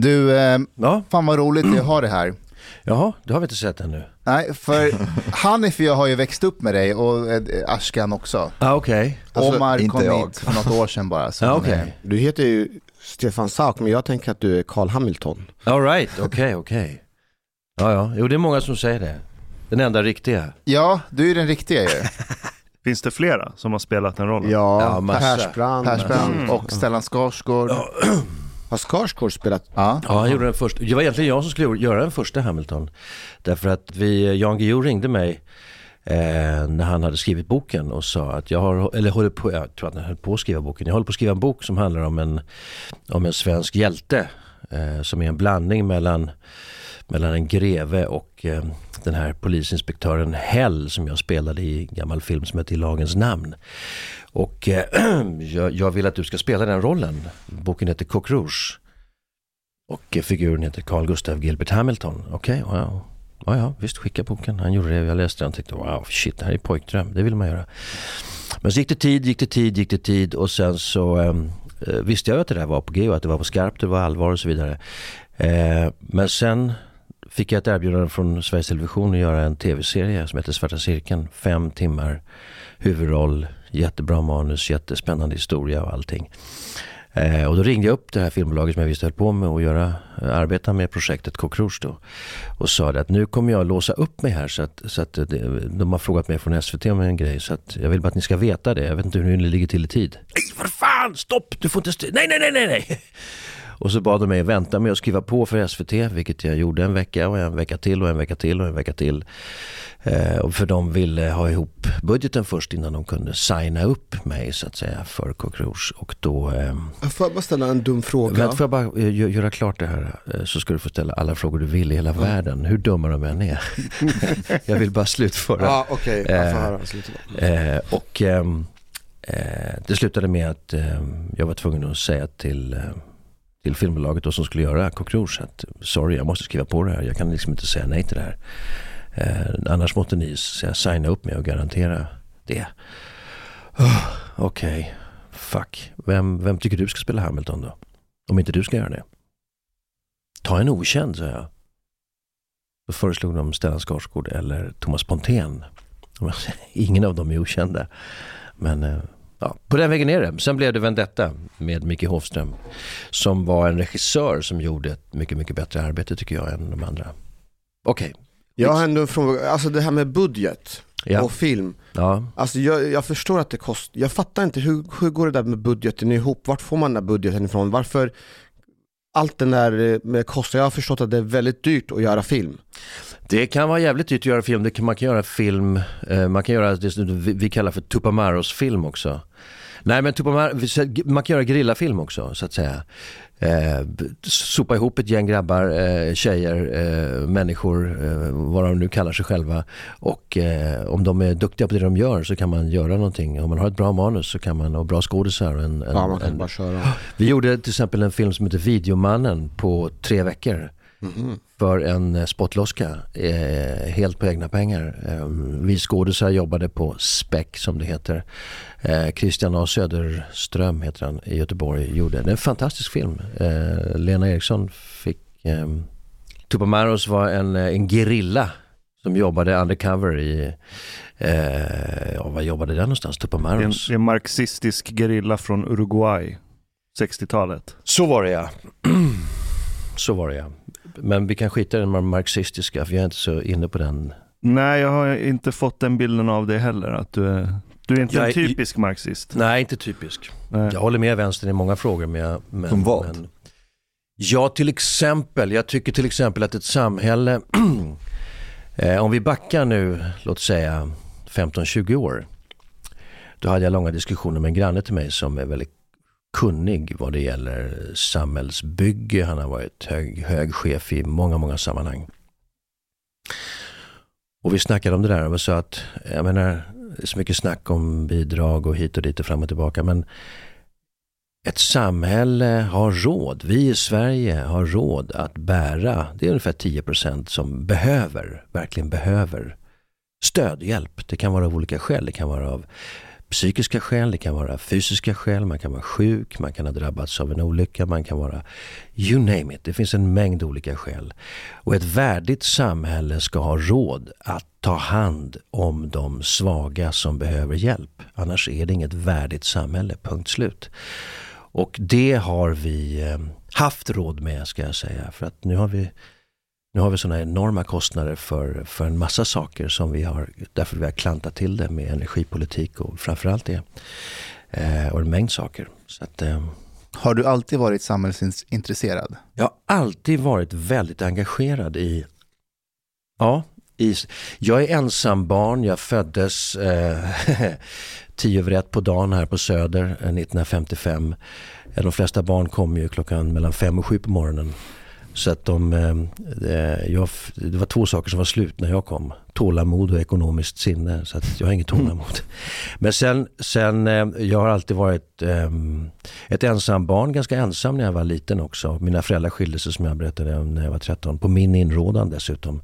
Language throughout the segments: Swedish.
Du, eh, Ja, fan vad roligt jag har det här. jaha, det har vi inte sett ännu. Nej, för Hanif och jag har ju växt upp med dig och eh, Ashkan också. Ja, okej. Alltså, Omar inte kom jag. hit för något år sedan bara. så Ja, han okej. är- Du heter ju Stefan Sauk, men jag tänker att du är Carl Hamilton. All right, okej, okej. Ja, ja, jo det är många som säger det. Den enda riktiga. Ja, du är ju den riktiga ju. Finns det flera som har spelat den rollen? Ja, Ja, massa. Persbrandt. Persbrandt Mm. och Stellan Skarsgård. Har Skarsgård spelat? Ja. Ja, han gjorde den först. Det var egentligen jag som skulle göra den första Hamilton. Därför att vi, Jan Guillou ringde mig eh, när han hade skrivit boken och sa att jag har, eller håller på, jag tror att han höll på att skriva boken. Jag håller på att skriva en bok som handlar om en, om en svensk hjälte. Eh, som är en blandning mellan, mellan en greve och eh, den här polisinspektören Hell som jag spelade i en gammal film som heter I lagens namn. Och eh, jag, jag vill att du ska spela den rollen. Boken heter Coq Rouge. Och eh, figuren heter Carl Gustav Gilbert Hamilton. Okej, wow. Ja, ja, visst skicka boken. Han gjorde det, jag läste den och tänkte wow, shit, det här är pojkdröm, det vill man göra. Men så gick det tid, gick det tid, gick det tid och sen så ehm, eh, visste jag att det där var på G och att det var på skarpt, det var allvar och så vidare. Eh, men sen fick jag ett erbjudande från Sveriges Television att göra en tv-serie som heter Svarta cirkeln. Fem timmar, huvudroll, jättebra manus, jättespännande historia och allting. Eh, och då ringde jag upp det här filmbolaget som jag visste höll på med att göra, eh, arbeta med projektet Coq Rouge då. Och sa att nu kommer jag låsa upp mig här så att, så att det, de har frågat mig från SVT om en grej. Så att jag vill bara att ni ska veta det. Jag vet inte hur ni ligger till i tid. Nej, för fan! Stopp! Du får inte... Nej, nej, nej, nej, nej! Och så bad de mig vänta med att skriva på för SVT, vilket jag gjorde en vecka och en vecka till och en vecka till och en vecka till. Eh, för de ville ha ihop budgeten först innan de kunde signa upp mig så att säga för Coq Rouge. Och då... ehm, Får jag bara ställa en dum fråga? Vänta, får jag bara eh, gö- göra klart det här eh, så ska du få ställa alla frågor du vill i hela världen, hur dumma de än är. jag vill bara slutföra. Ja, okej. Jag får Eh, höra. Eh, och ehm, eh, det slutade med att ehm, jag var tvungen att säga till, eh, till filmbolaget då som skulle göra Coq Rouge att sorry, jag måste skriva på det här. Jag kan liksom inte säga nej till det här. Eh, annars måste ni säga, signa upp mig och garantera det. Oh, Okej, fuck. Vem, vem tycker du ska spela Hamilton då? Om inte du ska göra det. Ta en okänd, sa jag. Då föreslog de Stellan Skarsgård eller Thomas Pontén. Ingen av dem är okända. Men eh, ja, på den vägen är det. Sen blev det Vendetta med Micke Hofström. Som var en regissör som gjorde ett mycket, mycket bättre arbete tycker jag än de andra. Okej, Jag har ändå en fråga, alltså det här med budget ja. och film. ja. Alltså jag, jag förstår att det kostar, jag fattar inte hur, hur går det där med budgeten ihop? Vart får man den där budgeten ifrån? Varför allt den där eh, med kostar, jag har förstått att det är väldigt dyrt att göra film. Det kan vara jävligt dyrt att göra film. Det kan, man kan göra film, eh, man kan göra det som vi, vi kallar för Tupamaros film också. Nej men Tupamar, man kan göra grillafilm också så att säga. Eh, sopa ihop ett gäng grabbar, eh, tjejer, eh, människor, eh, vad de nu kallar sig själva. Och eh, om de är duktiga på det de gör så kan man göra någonting. Om man har ett bra manus så kan man, och bra skådisar. En, en, Ja, man kan en, bara köra. vi gjorde till exempel en film som heter Videomannen på tre veckor Mhm. För en eh, spottloska, eh, helt på egna pengar. Eh, vi skådisar jobbade på Spec som det heter. Eh, Christian A Söderström heter han i Göteborg gjorde. Det är en fantastisk film. Eh, Lena Eriksson fick... Eh, Tupamaros var en, eh, en gerilla som jobbade undercover i... Eh, ja, var jobbade den någonstans? Det är en, Tupamaros? det är en marxistisk gerilla från Uruguay, 60-talet. Så var det ja. Så var det ja. Men vi kan skita i den marxistiska för jag är inte så inne på den. Nej, jag har inte fått den bilden av dig heller. Att du, är, du är inte Jag en är- typisk marxist. Nej, inte typisk. Nej. Jag håller med vänstern i många frågor. Men jag, men, Som vad? Men, ja, till exempel. Jag tycker till exempel att ett samhälle, eh, om vi backar nu, låt säga 15-20 år. Då hade jag långa diskussioner med en granne till mig som är väldigt kunnig vad det gäller samhällsbygge. Han har varit hög, hög chef i många, många sammanhang. Och vi snackade om det där och sa att, jag menar, det är så mycket snack om bidrag och hit och dit och fram och tillbaka. Men ett samhälle har råd, vi i Sverige har råd att bära, det är ungefär 10% som behöver, verkligen behöver stödhjälp. Det kan vara av olika skäl, det kan vara av psykiska skäl, det kan vara fysiska skäl, man kan vara sjuk, man kan ha drabbats av en olycka, man kan vara you name it. Det finns en mängd olika skäl. Och ett värdigt samhälle ska ha råd att ta hand om de svaga som behöver hjälp. Annars är det inget värdigt samhälle, punkt slut. Och det har vi eh, haft råd med ska jag säga. För att nu har vi nu har vi sådana enorma kostnader för, för en massa saker som vi har, därför vi har klantat till det med energipolitik och framförallt det. Eh, och en mängd saker. Så att, eh, Har du alltid varit samhällsintresserad? jag har alltid varit väldigt engagerad i, ja, i, jag är ensambarn, jag föddes eh, tio över ett på dagen här på Söder eh, 1955. Eh, De flesta barn kom ju klockan mellan fem och sju på morgonen. Så att de, eh, eh, jag, det var två saker som var slut när jag kom. Tålamod och ekonomiskt sinne. Så att jag har inget tålamod. Men sen, sen eh, jag har alltid varit eh, ett ensam barn, ganska ensam när jag var liten också. Mina föräldrar skilde sig som jag berättade om när jag var 13. På min inrådan dessutom.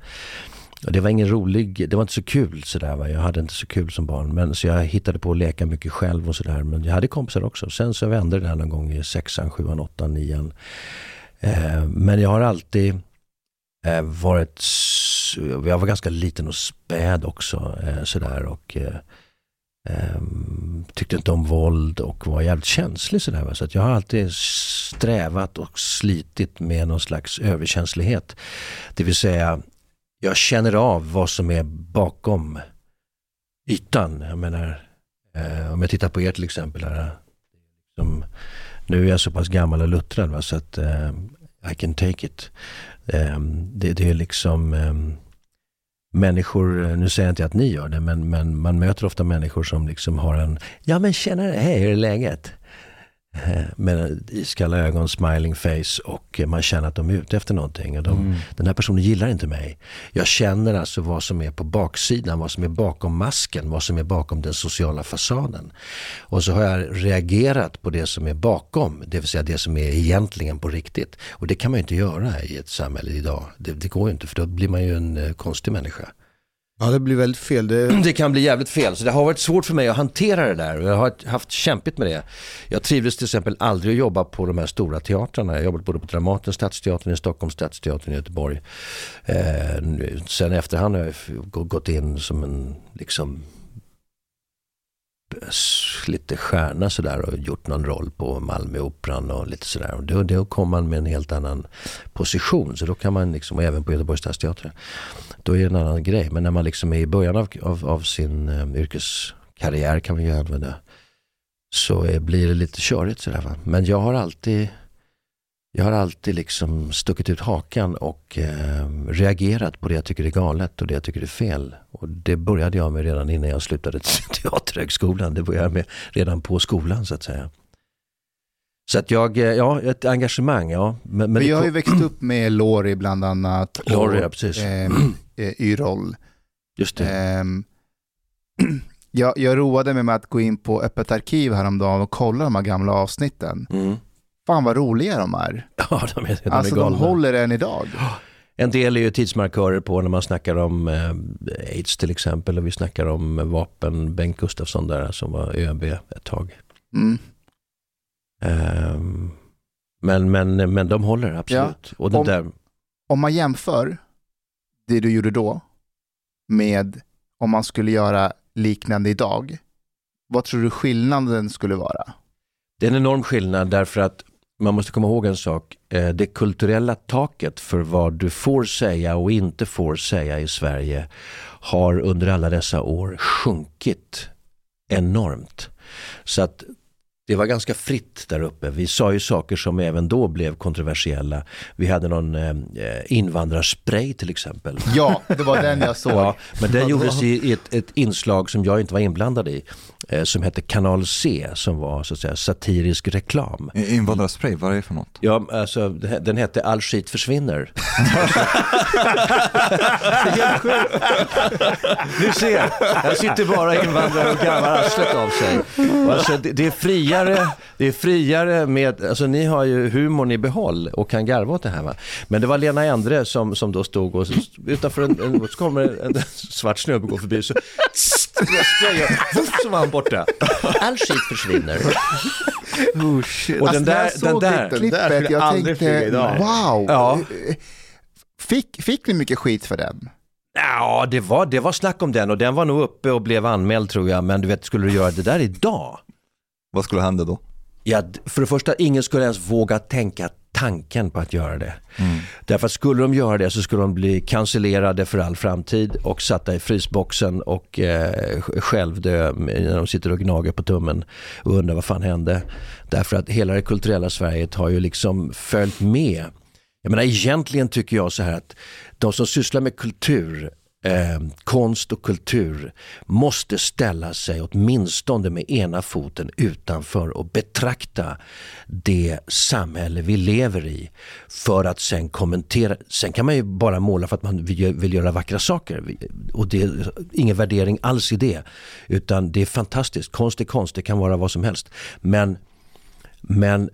Och det var ingen rolig, det var inte så kul sådär. Va? Jag hade inte så kul som barn. Men, så jag hittade på att leka mycket själv och sådär. Men jag hade kompisar också. Sen så vände det här någon gång i sexan, sjuan, åttan, nian. Eh, men jag har alltid eh, varit, jag var ganska liten och späd också eh, sådär och eh, ehm, tyckte inte om våld och var jävligt känslig sådär. Va? Så att jag har alltid strävat och slitit med någon slags överkänslighet. Det vill säga, jag känner av vad som är bakom ytan. Jag menar, eh, om jag tittar på er till exempel. Här, som, nu är jag så pass gammal och luttrad va, så att eh, I can take it. Eh, det, det är liksom eh, människor, eh, nu säger jag inte att ni gör det, men, men man möter ofta människor som liksom har en, ja men tjenare, hej, hur är läget? Eh, Med iskalla ögon, smiling face och man känner att de är ute efter någonting. Och de, Den här personen gillar inte mig. Jag känner alltså vad som är på baksidan, vad som är bakom masken, vad som är bakom den sociala fasaden. Och så har jag reagerat på det som är bakom, det vill säga det som är egentligen på riktigt. Och det kan man ju inte göra i ett samhälle idag. Det, det går ju inte för då blir man ju en eh, konstig människa. Ja det blir väldigt fel. Det, Det kan bli jävligt fel. Så det har varit svårt för mig att hantera det där. Jag har haft kämpigt med det. Jag trivdes till exempel aldrig att jobba på de här stora teatrarna. Jag jobbade både på Dramaten, Stadsteatern i Stockholm, Stadsteatern i Göteborg. Eh, sen i efterhand har jag gått in som en liksom lite stjärna sådär och gjort någon roll på Malmöoperan och lite sådär. Och då, då kom man med en helt annan position. Så då kan man liksom, och även på Göteborgs stadsteater. Då är det en annan grej. Men när man liksom är i början av, av, av sin um, yrkeskarriär kan man ju använda. Så är, blir det lite körigt sådär va. Men jag har alltid jag har alltid liksom stuckit ut hakan och eh, reagerat på det jag tycker är galet och det jag tycker är fel. Och det började jag med redan innan jag slutade Teaterhögskolan. Det började jag med redan på skolan så att säga. Så att jag, eh, ja, ett engagemang, ja. Men, men det har ju växt upp med Lori bland annat. Lori, ja, precis. ehm, eh, Yrrol. Just det. Ehm, jag, jag roade mig med att gå in på Öppet arkiv häromdagen och kolla de här gamla avsnitten. Mm. Fan vad roliga de är. Ja, de är, de alltså är de galna. håller än idag. En del är ju tidsmarkörer på när man snackar om eh, aids till exempel och vi snackar om vapen. Bengt Gustafsson där som var ÖB ett tag. Mm. Ehm, men, men, men de håller absolut. Och det Om- där, Om man jämför det du gjorde då med om man skulle göra liknande idag. Vad tror du skillnaden skulle vara? det är en enorm skillnad därför att man måste komma ihåg en sak. Eh, Det kulturella taket för vad du får säga och inte får säga i Sverige har under alla dessa år sjunkit enormt. Så att det var ganska fritt där uppe. Vi sa ju saker som även då blev kontroversiella. Vi hade någon eh, invandrarspray till exempel. Ja, det var den jag såg. Ja, men den gjordes i ett, ett inslag som jag inte var inblandad i. Eh, som hette Kanal C som var så att säga satirisk reklam. Invandrarspray, vad är det för något? Ja, alltså den hette All skit försvinner. Ni ser, jag sitter bara invandrare och garvar arslet av sig. Alltså, det, det är friare, det är friare med, alltså ni har ju humorn i behåll och kan garva åt det här va. Men det var Lena Endre som, som då stod och utanför en, en så kommer en, en svart snubbe går förbi så tss, sprayar, så var han borta. All skit försvinner. Oh, shit. Och den Alltså, där, jag den där, Den där klippet, jag aldrig flyga tänkte, idag. wow. Ja. Fick, fick ni mycket skit för den? Ja, det var, det var snack om den och den var nog uppe och blev anmäld tror jag. Men du vet, skulle du göra det där idag? Vad skulle hända då? Ja, för det första, ingen skulle ens våga tänka tanken på att göra det. Därför att skulle de göra det så skulle de bli cancellerade för all framtid och satta i frysboxen och eh, självdö när de sitter och gnager på tummen och undrar vad fan hände. Därför att hela det kulturella Sverige har ju liksom följt med. Jag menar egentligen tycker jag så här att de som sysslar med kultur eh, konst och kultur måste ställa sig åtminstone med ena foten utanför och betrakta det samhälle vi lever i för att sen kommentera. Sen kan man ju bara måla för att man vill, göra vackra saker och det är ingen värdering alls i det utan det är fantastiskt. Konst är konst, det kan vara vad som helst. Men, men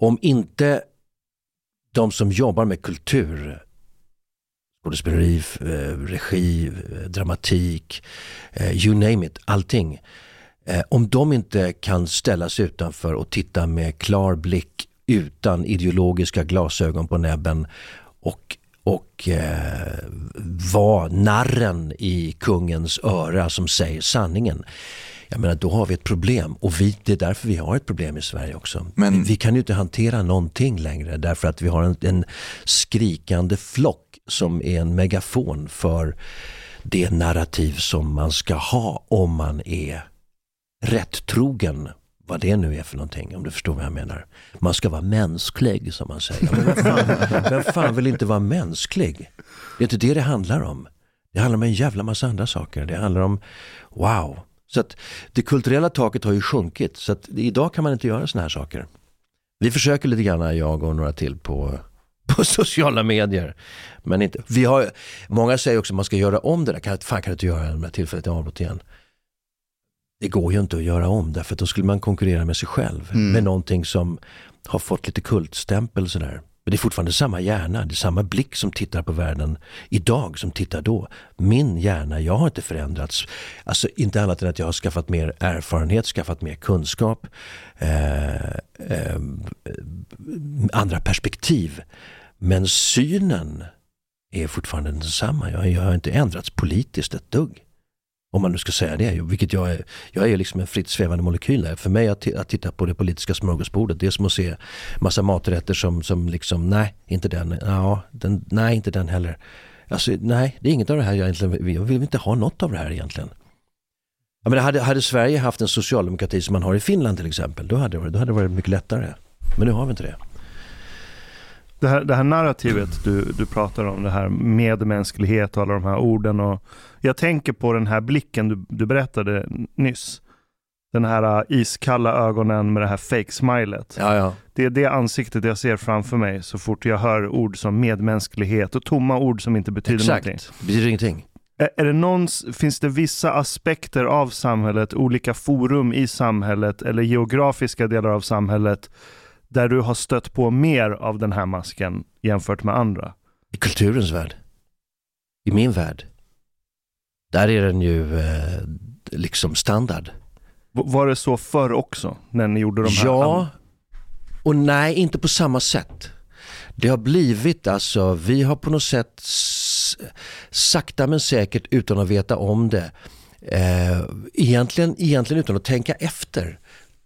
om inte de som jobbar med kultur skådespeleri, eh, regi, eh, dramatik, eh, you name it, allting. Om de inte kan ställas utanför och titta med klar blick utan ideologiska glasögon på näbben och, och eh, vara narren i kungens öra som säger sanningen. Jag menar, då har vi ett problem och vi, det är därför vi har ett problem i Sverige också. Men- Vi, vi kan ju inte hantera någonting längre därför att vi har en, en skrikande flock som är en megafon för det narrativ som man ska ha om man är rätt trogen vad det nu är för någonting, om du förstår vad jag menar. Man ska vara mänsklig som man säger. Men vem, fan, vem fan vill inte vara mänsklig? Det är inte det det handlar om. Det handlar om en jävla massa andra saker. Det handlar om, wow. Så att det kulturella taket har ju sjunkit. Så att idag kan man inte göra såna här saker. Vi försöker lite grann, jag och några till på, på sociala medier. Men inte. Vi har, många säger också att man ska göra om det där. Kan, fan kan du inte göra det med tillfället i avbrott igen? Det går ju inte att göra om därför att då skulle man konkurrera med sig själv. Mm. Med någonting som har fått lite kultstämpel sådär. Men det är fortfarande samma hjärna, det är samma blick som tittar på världen idag som tittar då. Min hjärna, jag har inte förändrats. Alltså inte annat än att jag har skaffat mer erfarenhet, skaffat mer kunskap, eh, eh, andra perspektiv. Men synen är fortfarande densamma. Jag, jag har inte ändrats politiskt ett dugg. Om man nu ska säga det, vilket jag är. Jag är liksom en fritt svävande molekyl där. För mig att, att titta på det politiska smörgåsbordet, det är som att se massa maträtter som, som liksom, nej, inte den, ja, den, nej, inte den heller. Alltså, nej, det är inget av det här jag egentligen, jag vill inte ha något av det här egentligen. Jag menar, hade, hade Sverige haft en socialdemokrati som man har i Finland till exempel, då hade, det varit, då hade det varit mycket lättare. Men nu har vi inte det. Det här, det här narrativet du, du pratar om, det här medmänsklighet och alla de här orden. Och jag tänker på den här blicken du, du berättade nyss. Den här uh, iskalla ögonen med det här fake-smilet. Ja, ja. Det är det ansiktet jag ser framför mig så fort jag hör ord som medmänsklighet och tomma ord som inte betyder Exakt. någonting. Det betyder ingenting. Är, det någons, finns det vissa aspekter av samhället, olika forum i samhället eller geografiska delar av samhället där du har stött på mer av den här masken jämfört med andra? I kulturens värld. I min värld. Där är den ju eh, liksom standard. Var det så förr också när ni gjorde de här? Ja och nej, inte på samma sätt. Det har blivit alltså, vi har på något sätt sakta men säkert utan att veta om det, eh, egentligen, egentligen utan att tänka efter,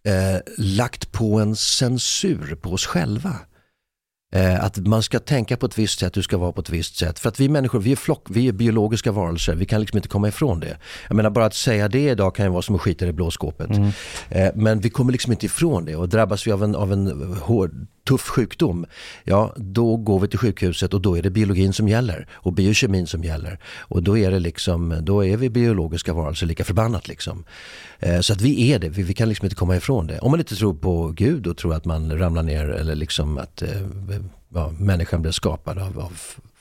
eh, lagt på en censur på oss själva. Eh, att man ska tänka på ett visst sätt, du ska vara på ett visst sätt. För att vi människor, vi är flock, vi är biologiska varelser, vi kan liksom inte komma ifrån det. Jag menar bara att säga det idag kan ju vara som att skita i det blå skåpet. Mm. Eh, men vi kommer liksom inte ifrån det och drabbas vi av en, av en hård, tuff sjukdom, ja då går vi till sjukhuset och då är det biologin som gäller och biokemin som gäller. Och då är det liksom, då är vi biologiska varelser lika förbannat liksom. Eh, så att vi är det, vi, vi kan liksom inte komma ifrån det. Om man inte tror på Gud och tror att man ramlar ner eller liksom att eh, ja, människan blev skapad av, av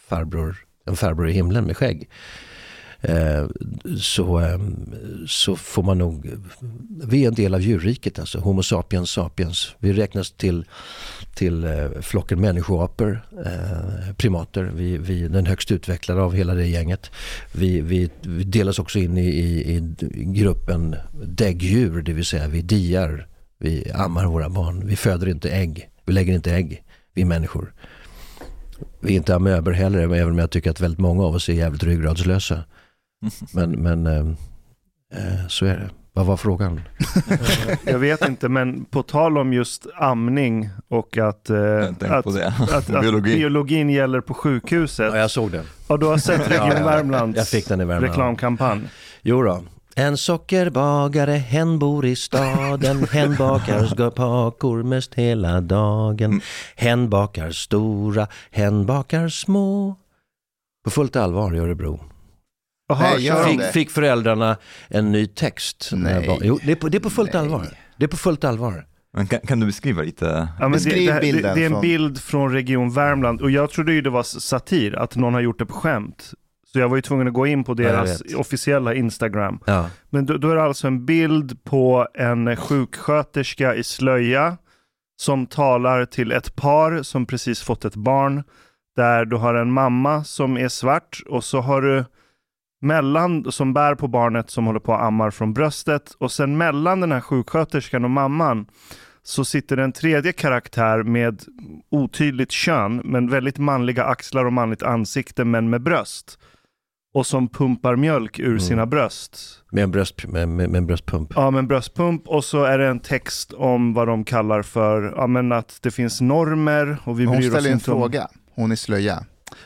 farbror, en farbror i himlen med skägg. Eh, så, ehm, så får man nog, vi är en del av djurriket alltså, Homo sapiens sapiens. Vi räknas till, till eh, flocken människoapor, eh, primater. Vi, vi är den högst utvecklade av hela det gänget. Vi, vi, vi delas också in i, i, i gruppen däggdjur, det vill säga vi diar, vi ammar våra barn, vi föder inte ägg, vi lägger inte ägg, vi är människor. Vi är inte amöber heller, även om jag tycker att väldigt många av oss är jävligt ryggradslösa. Men, men eh, eh, så är det. Vad var frågan? Jag vet inte, men på tal om just amning och att, eh, att, på det. att, att Biologi. biologin gäller på sjukhuset. Ja, jag såg den. Ja, du har sett Region ja. Värmlands Jag fick den i Värmland. reklamkampanj. Jo då. En sockerbagare, hen bor i staden, hen bakar kakor mest hela dagen. Hen bakar stora, hen bakar små. På fullt allvar i Örebro. Jaha, Nej, gör Fick, det? fick föräldrarna en ny text? Nej. Jo, det är på, det är på fullt Nej. allvar. Det är på fullt allvar. Men kan, kan du beskriva lite? Ja, men det, Beskriv det, det, bilden det är en från- bild från Region Värmland och jag trodde ju det var satir, att någon har gjort det på skämt. Så jag var ju tvungen att gå in på deras officiella Instagram. Ja. Men då, då är det alltså en bild på en sjuksköterska i slöja som talar till ett par som precis fått ett barn. Där du har en mamma som är svart och så har du mellan, som bär på barnet som håller på att ammar från bröstet och sen mellan den här sjuksköterskan och mamman så sitter en tredje karaktär med otydligt kön men väldigt manliga axlar och manligt ansikte men med bröst. Och som pumpar mjölk ur Mm. sina bröst. Med, en bröst, med, med, med en bröstpump. Ja, men bröstpump och så är det en text om vad de kallar för, ja men att det finns normer och vi Hon bryr oss ställer en inte om... fråga, hon är slöja.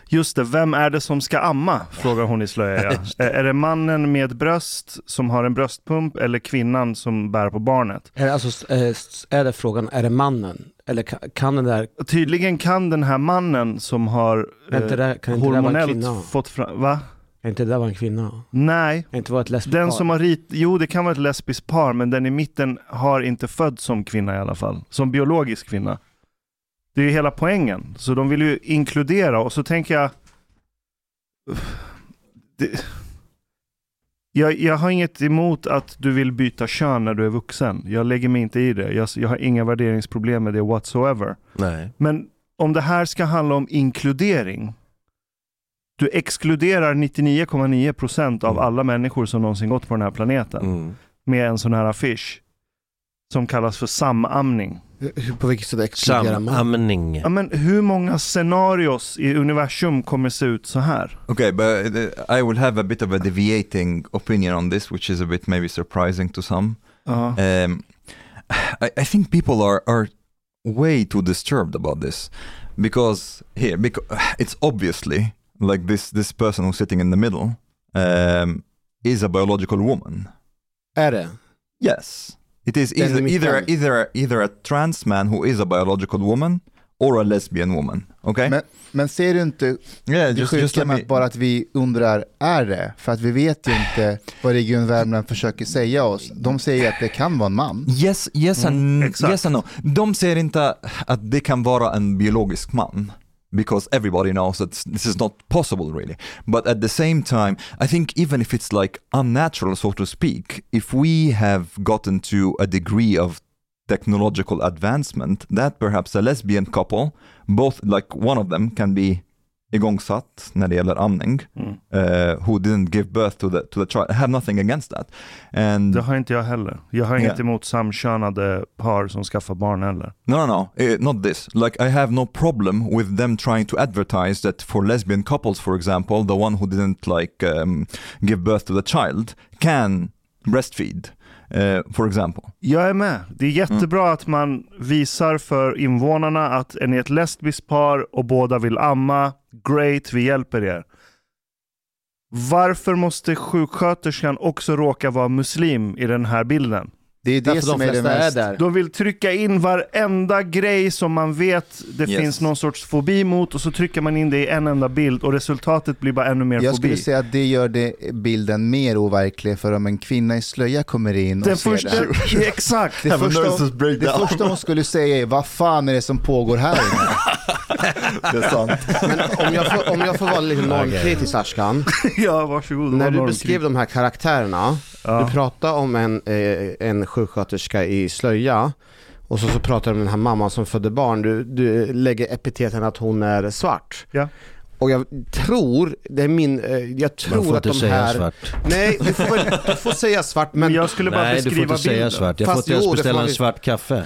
Just det, vem är det som ska amma? Frågar hon i slöja. Ja. Det. Är det mannen med bröst som har en bröstpump eller kvinnan som bär på barnet? Är det, alltså, eh, är det frågan, är det mannen? Eller kan, kan den där, Tydligen kan den här mannen som har inte det, kan inte det där vara hormonellt fått fram... Va? Kan inte det där vara en kvinna? Nej. Kan inte vara ett lesbiskt Den par? som har rit... Jo, det kan vara ett lesbiskt par, men den i mitten har inte fötts som kvinna i alla fall. Som biologisk kvinna. Det är ju hela poängen. Så de vill ju inkludera och så tänker jag... Det... Jag, jag har inget emot att du vill byta kön när du är vuxen. Jag lägger mig inte i det. Jag, jag har inga värderingsproblem med det whatsoever. Nej. Men om det här ska handla om inkludering. Du exkluderar 99,9% av Mm. alla människor som någonsin gått på den här planeten Mm. med en sån här affisch. Som kallas för samamning. På vilket sätt exkluderar man? Samamning. Ja, men hur många scenarios i universum kommer se ut så här? Okay, but uh, I will have a bit of a deviating opinion on this, which is a bit maybe surprising to some. Ja. Um, I, I think people are, are way too disturbed about this because here, because it's obviously like this this person who's sitting in the middle um, is a biological woman. Är det? Yes, it is either either either either a trans man who is a biological woman or a lesbian woman. Okay. Men, men ser du inte yeah, det just just med me. bara att vi undrar, är det? För att vi vet ju inte vad Region Värmland försöker säga oss. De säger att det kan vara en man. Yes, yes, and, Mm, exakt. yes and no. De säger inte att det kan vara en biologisk man. Because everybody knows that this is not possible really. But at the same time, I think even if it's like unnatural, so to speak, if we have gotten to a degree of technological advancement that perhaps a lesbian couple, both like one of them can be igångsatt när det gäller amning, Mm. uh, who didn't give birth to the, to the child. I have nothing against that. And Det har inte jag heller. Jag har inget Yeah. emot samkönade par som skaffar barn heller. No, no, no, eh, not this. Like, I have no problem with them trying to advertise that for lesbian couples, for example, the one who didn't like um, give birth to the child can breastfeed, uh, for example. Jag är med. Det är jättebra att man visar för invånarna att är ett lesbiskt par och båda vill amma. Great, vi hjälper er. Varför måste sjuksköterskan också råka vara muslim i den här bilden? Det är det Därför de som är det flesta är mest... där. De vill trycka in varenda grej som man vet det Yes. finns någon sorts fobi mot och så trycker man in det i en enda bild och resultatet blir bara ännu mer Jag fobi. skulle säga att det gör det, bilden mer overklig för om en kvinna i slöja kommer in och Den ser första, det exakt. Det första, hon, det första hon skulle säga är vad fan är det som pågår här inne? Det är sant. Men om jag får, om jag får vara lite normkritisk Ashkan. ja, varsågod. När du beskrev de här karaktärerna, Ja. du pratade om en, eh, en sjuksköterska i slöja och så, så pratar du om den här mamman som födde barn. Du, du lägger epiteten att hon är svart. Ja. Och jag tror, det är min, eh, jag Man tror får att inte de säga här... svart. Nej, du får, väl- du får säga svart Men jag skulle bara Nej, du får beskriva inte säga bilden. svart. Jag får Fast inte ens får beställa man en svart kaffe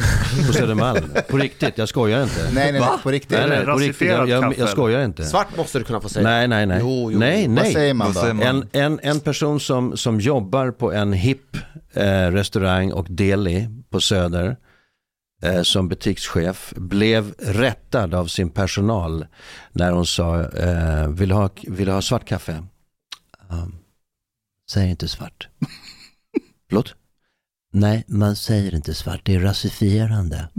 på Södermalm. På riktigt, jag skojar inte. Nej, nej, nej, på riktigt. Nej, nej, på riktigt. Jag, jag, jag skojar inte. svart måste du kunna få säga. Nej, nej, nej. Jo, jo. nej, Vad nej. säger man Vad då? säger man? En, en, en person som, som jobbar på en hipp eh, restaurang och deli på Söder eh, som butikschef blev rättad av sin personal när hon sa eh, vill, ha, vill ha svart kaffe? Um, säg inte svart. Förlåt? Nej, man säger inte svart. Det är rasifierande.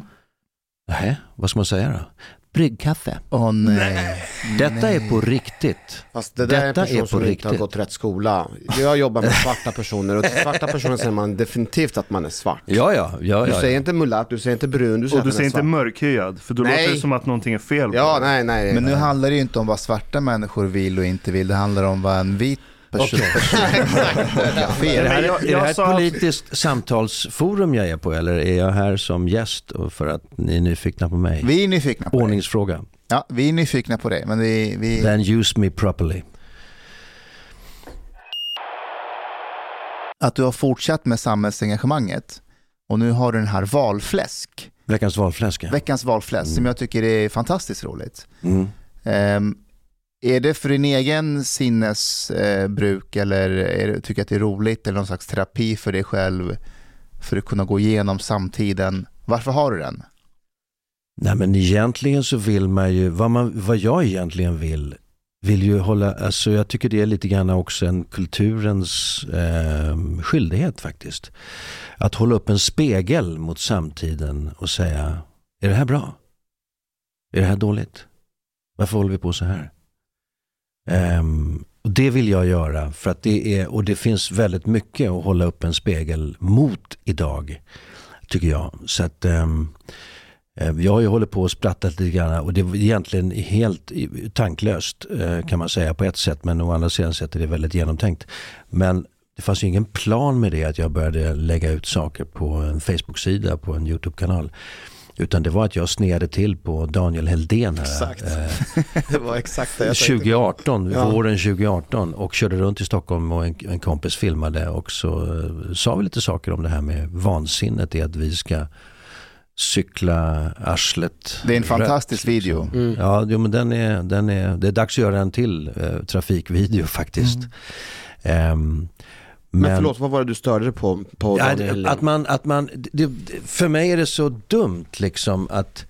Nej, vad ska man säga då? Bryggkaffe. Åh nej. Detta är på riktigt. Fast det där är en Detta person är på som inte har riktigt. gått rätt skola. Jag jobbar med svarta personer och till svarta personer säger man definitivt att man är svart. Ja, ja, ja. Du ja, säger ja. inte mulatt, du säger inte brun, du säger Och du säger inte mörkhyad, för då Nej. låter det som att någonting är fel på Ja, nej, nej. Men nu nej. handlar det ju inte om vad svarta människor vill och inte vill. Det handlar om vad en vit person... fel. Är det här, jag- är det jag här ett politiskt samtalsforum jag är på eller är jag här som gäst för att ni är nyfikna på mig? Vi är nyfikna på dig. Ordningsfråga. Ja, vi är nyfikna på dig. Men vi, vi... Then use me properly. Att du har fortsatt med samhällsengagemanget och nu har du den här valfläsk, Veckans valfläska. veckans valfläsk, som jag tycker är fantastiskt roligt. Mm. Ehm, är det för din egen sinnesbruk eh, eller är det, tycker att det är roligt eller någon slags terapi för dig själv för att kunna gå igenom samtiden? Varför har du den? Nej men egentligen så vill man ju, vad, man, vad jag egentligen vill, vill ju hålla, alltså jag tycker det är lite grann också en kulturens eh, skyldighet faktiskt. Att hålla upp en spegel mot samtiden och säga, är det här bra? Är det här dåligt? Varför håller vi på så här? Um, och det vill jag göra för att det är, och det finns väldigt mycket att hålla upp en spegel mot idag, tycker jag. Så att um, Jag har ju hållit på och sprattat lite grann och det är egentligen helt tanklöst eh, kan man säga på ett sätt men å andra sidan sett är det väldigt genomtänkt. Men det fanns ju ingen plan med det att jag började lägga ut saker på en Facebook-sida, på en YouTube-kanal. Utan det var att jag snedde till på Daniel Heldén här. Exakt. eh, Det var exakt det jag tänkte. 2018, Ja. våren 2018 och körde runt i Stockholm och en, en kompis filmade och så eh, sa vi lite saker om det här med vansinnet i att vi ska cykla arslet. Det är en rött, fantastisk liksom. video. Mm. Ja, jo, men den är, den är, det är dags att göra en till eh, trafikvideo faktiskt. Ehm, Men förlåt, vad var det du störde dig på? på Ja, att man, att man, det- för mig är det så dumt liksom att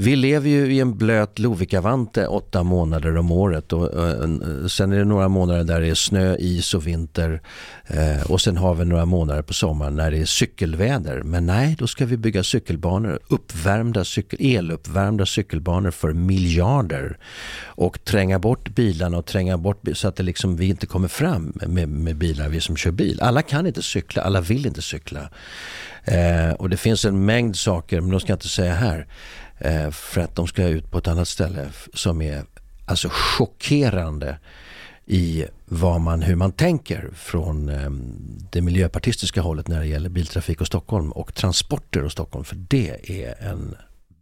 vi lever ju i en blöt Lovikavante åtta månader om året och, eh, och, eh, sen är det några månader där det är snö, is och vinter eh, och sen har vi några månader på sommaren när det är cykelväder. Men nej, då ska vi bygga cykelbanor, uppvärmda cykel, eluppvärmda cykelbanor för miljarder och tränga bort bilarna och tränga bort så att det liksom, vi inte kommer fram med, med bilar, vi som kör bil. Alla kan inte cykla, alla vill inte cykla. Eh, och det finns en mängd saker, men de ska jag inte säga här, eh, för att de ska ut på ett annat ställe som är alltså chockerande i vad man, hur man tänker från eh, det miljöpartistiska hållet när det gäller biltrafik och Stockholm och transporter och Stockholm. För det är en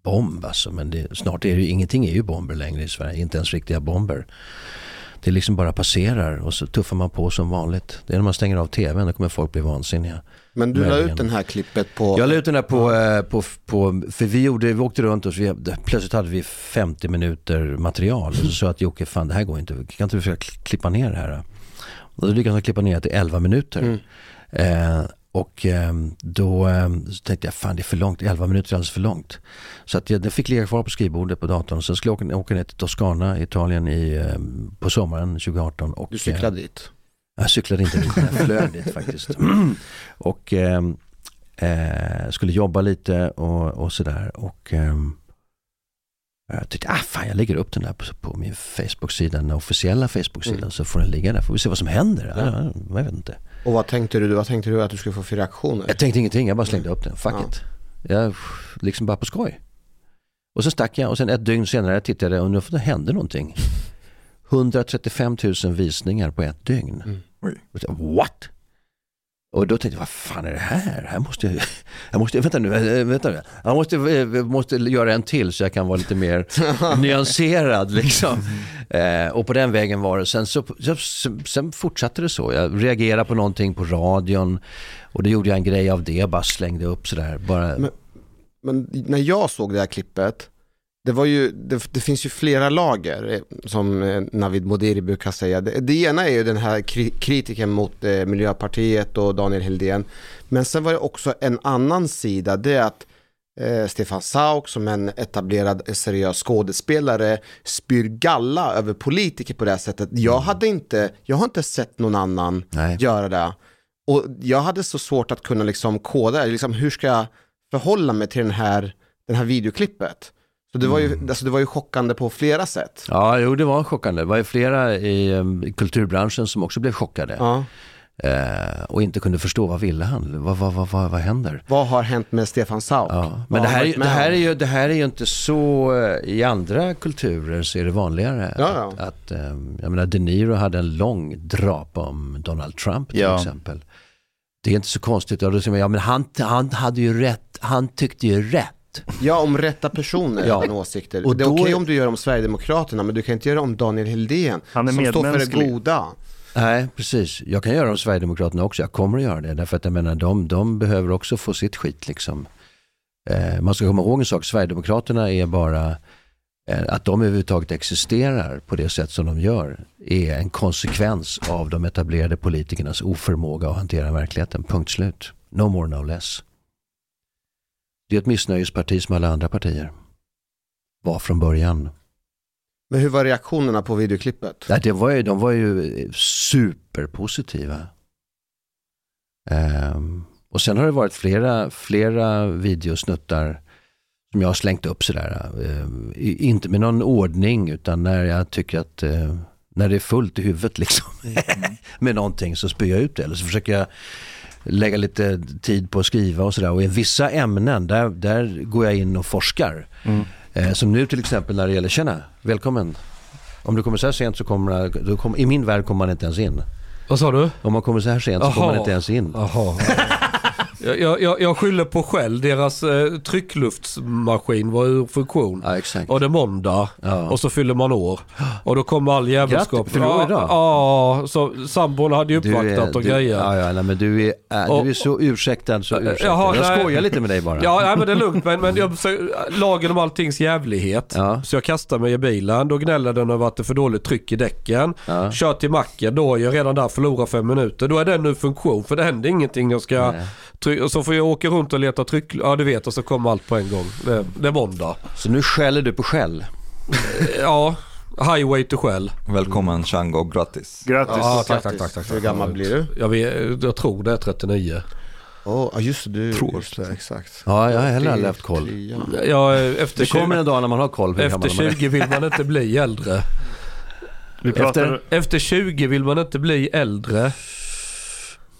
bomb alltså. Men det, snart är det ju, ingenting är ju bomber längre i Sverige, inte ens riktiga bomber. Det liksom bara passerar och så tuffar man på som vanligt. Det är när man stänger av tvn, då kommer folk bli vansinniga. Men du la ut den här klippet på... Jag la ut den där på, eh, på, på för vi, gjorde, vi åkte runt och så vi, plötsligt hade vi 50 minuter material. Och så sa jag att Jocke, fan det här går inte, kan inte du försöka kl- klippa ner det här? då?" Och då lyckades jag klippa ner det till 11 minuter. Mm. Eh, och eh, då eh, så tänkte jag, fan det är för långt, 11 minuter är alldeles för långt. Så att jag, den fick ligga kvar på skrivbordet på datorn. Sen skulle jag åka, åka ner till Toscana, Italien i, eh, på sommaren 2018. Och, Du eh, cyklade dit. jag cyklade inte dit, jag flög dit faktiskt. Och ehm, eh, skulle jobba lite och, och sådär. Och ehm, jag tyckte, ah fan jag lägger upp den där på, på min Facebook-sida, den officiella Facebook-sidan. Mm. Så får den ligga där, får vi se vad som händer. Ja. Ja. Jag vet inte. Och vad tänkte du? Vad tänkte du att du skulle få för reaktioner? Jag tänkte ingenting, jag bara slängde upp den. Fuck Ja. it. Jag, liksom bara på skoj. Och så stack jag och sen ett dygn senare tittade jag och nu hände någonting. 135 000 visningar på ett dygn. Mm. What? Och då tänkte jag, vad fan är det här? Här måste jag, jag måste, vänta nu, äh, vänta nu. Jag måste, äh, måste göra en till så jag kan vara lite mer nyanserad liksom. Eh, och på den vägen var det. Sen, så, så, sen fortsatte det så. Jag reagerade på någonting på radion och då gjorde jag en grej av det, bara slängde upp sådär. Bara, Men- Men när jag såg det här klippet, det, var ju, det, det finns ju flera lager eh, som eh, Navid Modiri brukar säga. Det, det ena är ju den här kri, kritiken mot eh, Miljöpartiet och Daniel Heldén. Men sen var det också en annan sida, det är att eh, Stefan Sauk som en etablerad eh, seriös skådespelare spyr galla över politiker på det här sättet. Jag hade inte, jag har inte sett någon annan nej. göra det. Och jag hade så svårt att kunna liksom koda. Liksom, hur ska jag förhålla mig till den här, den här videoklippet? Så det var, ju, alltså det var ju chockande på flera sätt. Ja, jo det var chockande. Det var ju flera i um, kulturbranschen som också blev chockade. Ja. Eh, och inte kunde förstå vad ville han? Vad, vad, vad, vad, vad händer? Vad har hänt med Stefan Sauk? Ja. Men det här, är, det, här är ju, det här är ju inte så, eh, i andra kulturer så är det vanligare. Ja, ja. Att, att, eh, jag menar De Niro hade en lång drapa om Donald Trump till exempel. Det är inte så konstigt. Ja men han, han hade ju rätt, han tyckte ju rätt. Ja, om rätta personer Ja. åsikter. Och det är då- okej om du gör om Sverigedemokraterna, men du kan inte göra om Daniel Heldén. Han är som står för det goda. Nej, precis. Jag kan göra om Sverigedemokraterna också. Jag kommer att göra det. Därför att jag menar, de, de behöver också få sitt skit liksom. Eh, man ska komma ihåg en sak. Sverigedemokraterna är bara, eh, att de överhuvudtaget existerar på det sätt som de gör är en konsekvens av de etablerade politikernas oförmåga att hantera verkligheten. Punkt slut. No more, no less. Det är ett missnöjesparti som alla andra partier. Var från början. Men hur var reaktionerna på videoklippet? Nej, det var ju, de var ju superpositiva. Ehm, och sen har det varit flera, flera videosnuttar som jag har slängt upp sådär. i- inte med någon ordning utan när jag tycker att eh, när det är fullt i huvudet liksom med någonting så spyr jag ut det. Eller så försöker jag lägga lite tid på att skriva och sådär. Och i vissa ämnen där, där går jag in och forskar. Mm. Eh, som nu till exempel när det gäller, tjena, välkommen. Om du kommer så här sent så kommer, då kommer i min värld kommer man inte ens in. Vad sa du? Om man kommer så här sent så kommer man inte ens in. Jaha. Jag, jag- jag, skyller på Shell. Deras eh, tryckluftsmaskin var ur funktion. Ja, exakt. Och det är måndag Ja. och så fyller man år. Och då kommer all jävelskap. Grattis, ja, idag? Ja, så sambon hade ju uppvaktat och du, grejer. ja, ja, nej, men du är, äh, du är så ursäktad så ursäktad. Jaha, jag nej. skojar lite med dig bara. Ja, nej, men det är lugnt. Men, men jag, så, lagen om alltings jävlighet. Ja. Så jag kastar mig i bilen. Då gnäller den över att det är för dåligt tryck i däcken. Ja. Kör till macken. Då är jag redan där förlorar fem minuter. Då är den nu funktion. För det händer ingenting. Jag ska Nej. Och så får jag åka runt och leta tryck. Ja du vet och så kommer allt på en gång. Det, det är måndag. Så nu skäller du på skäll. Ja, highway to Shell. Välkommen Chango, grattis. Grattis. Ja, tack, tack, tack, tack. Hur gammal blir du? Jag, vet, jag tror det är 39. Åh, ja just det, du. Tror. Just det, exakt. Ja, jag har heller aldrig haft koll. Ja, efter, Det kommer 20, en dag när man har koll. Efter gammal man är. 20 vill man inte bli äldre. Vi pratar, Efter 20 vill man inte bli äldre.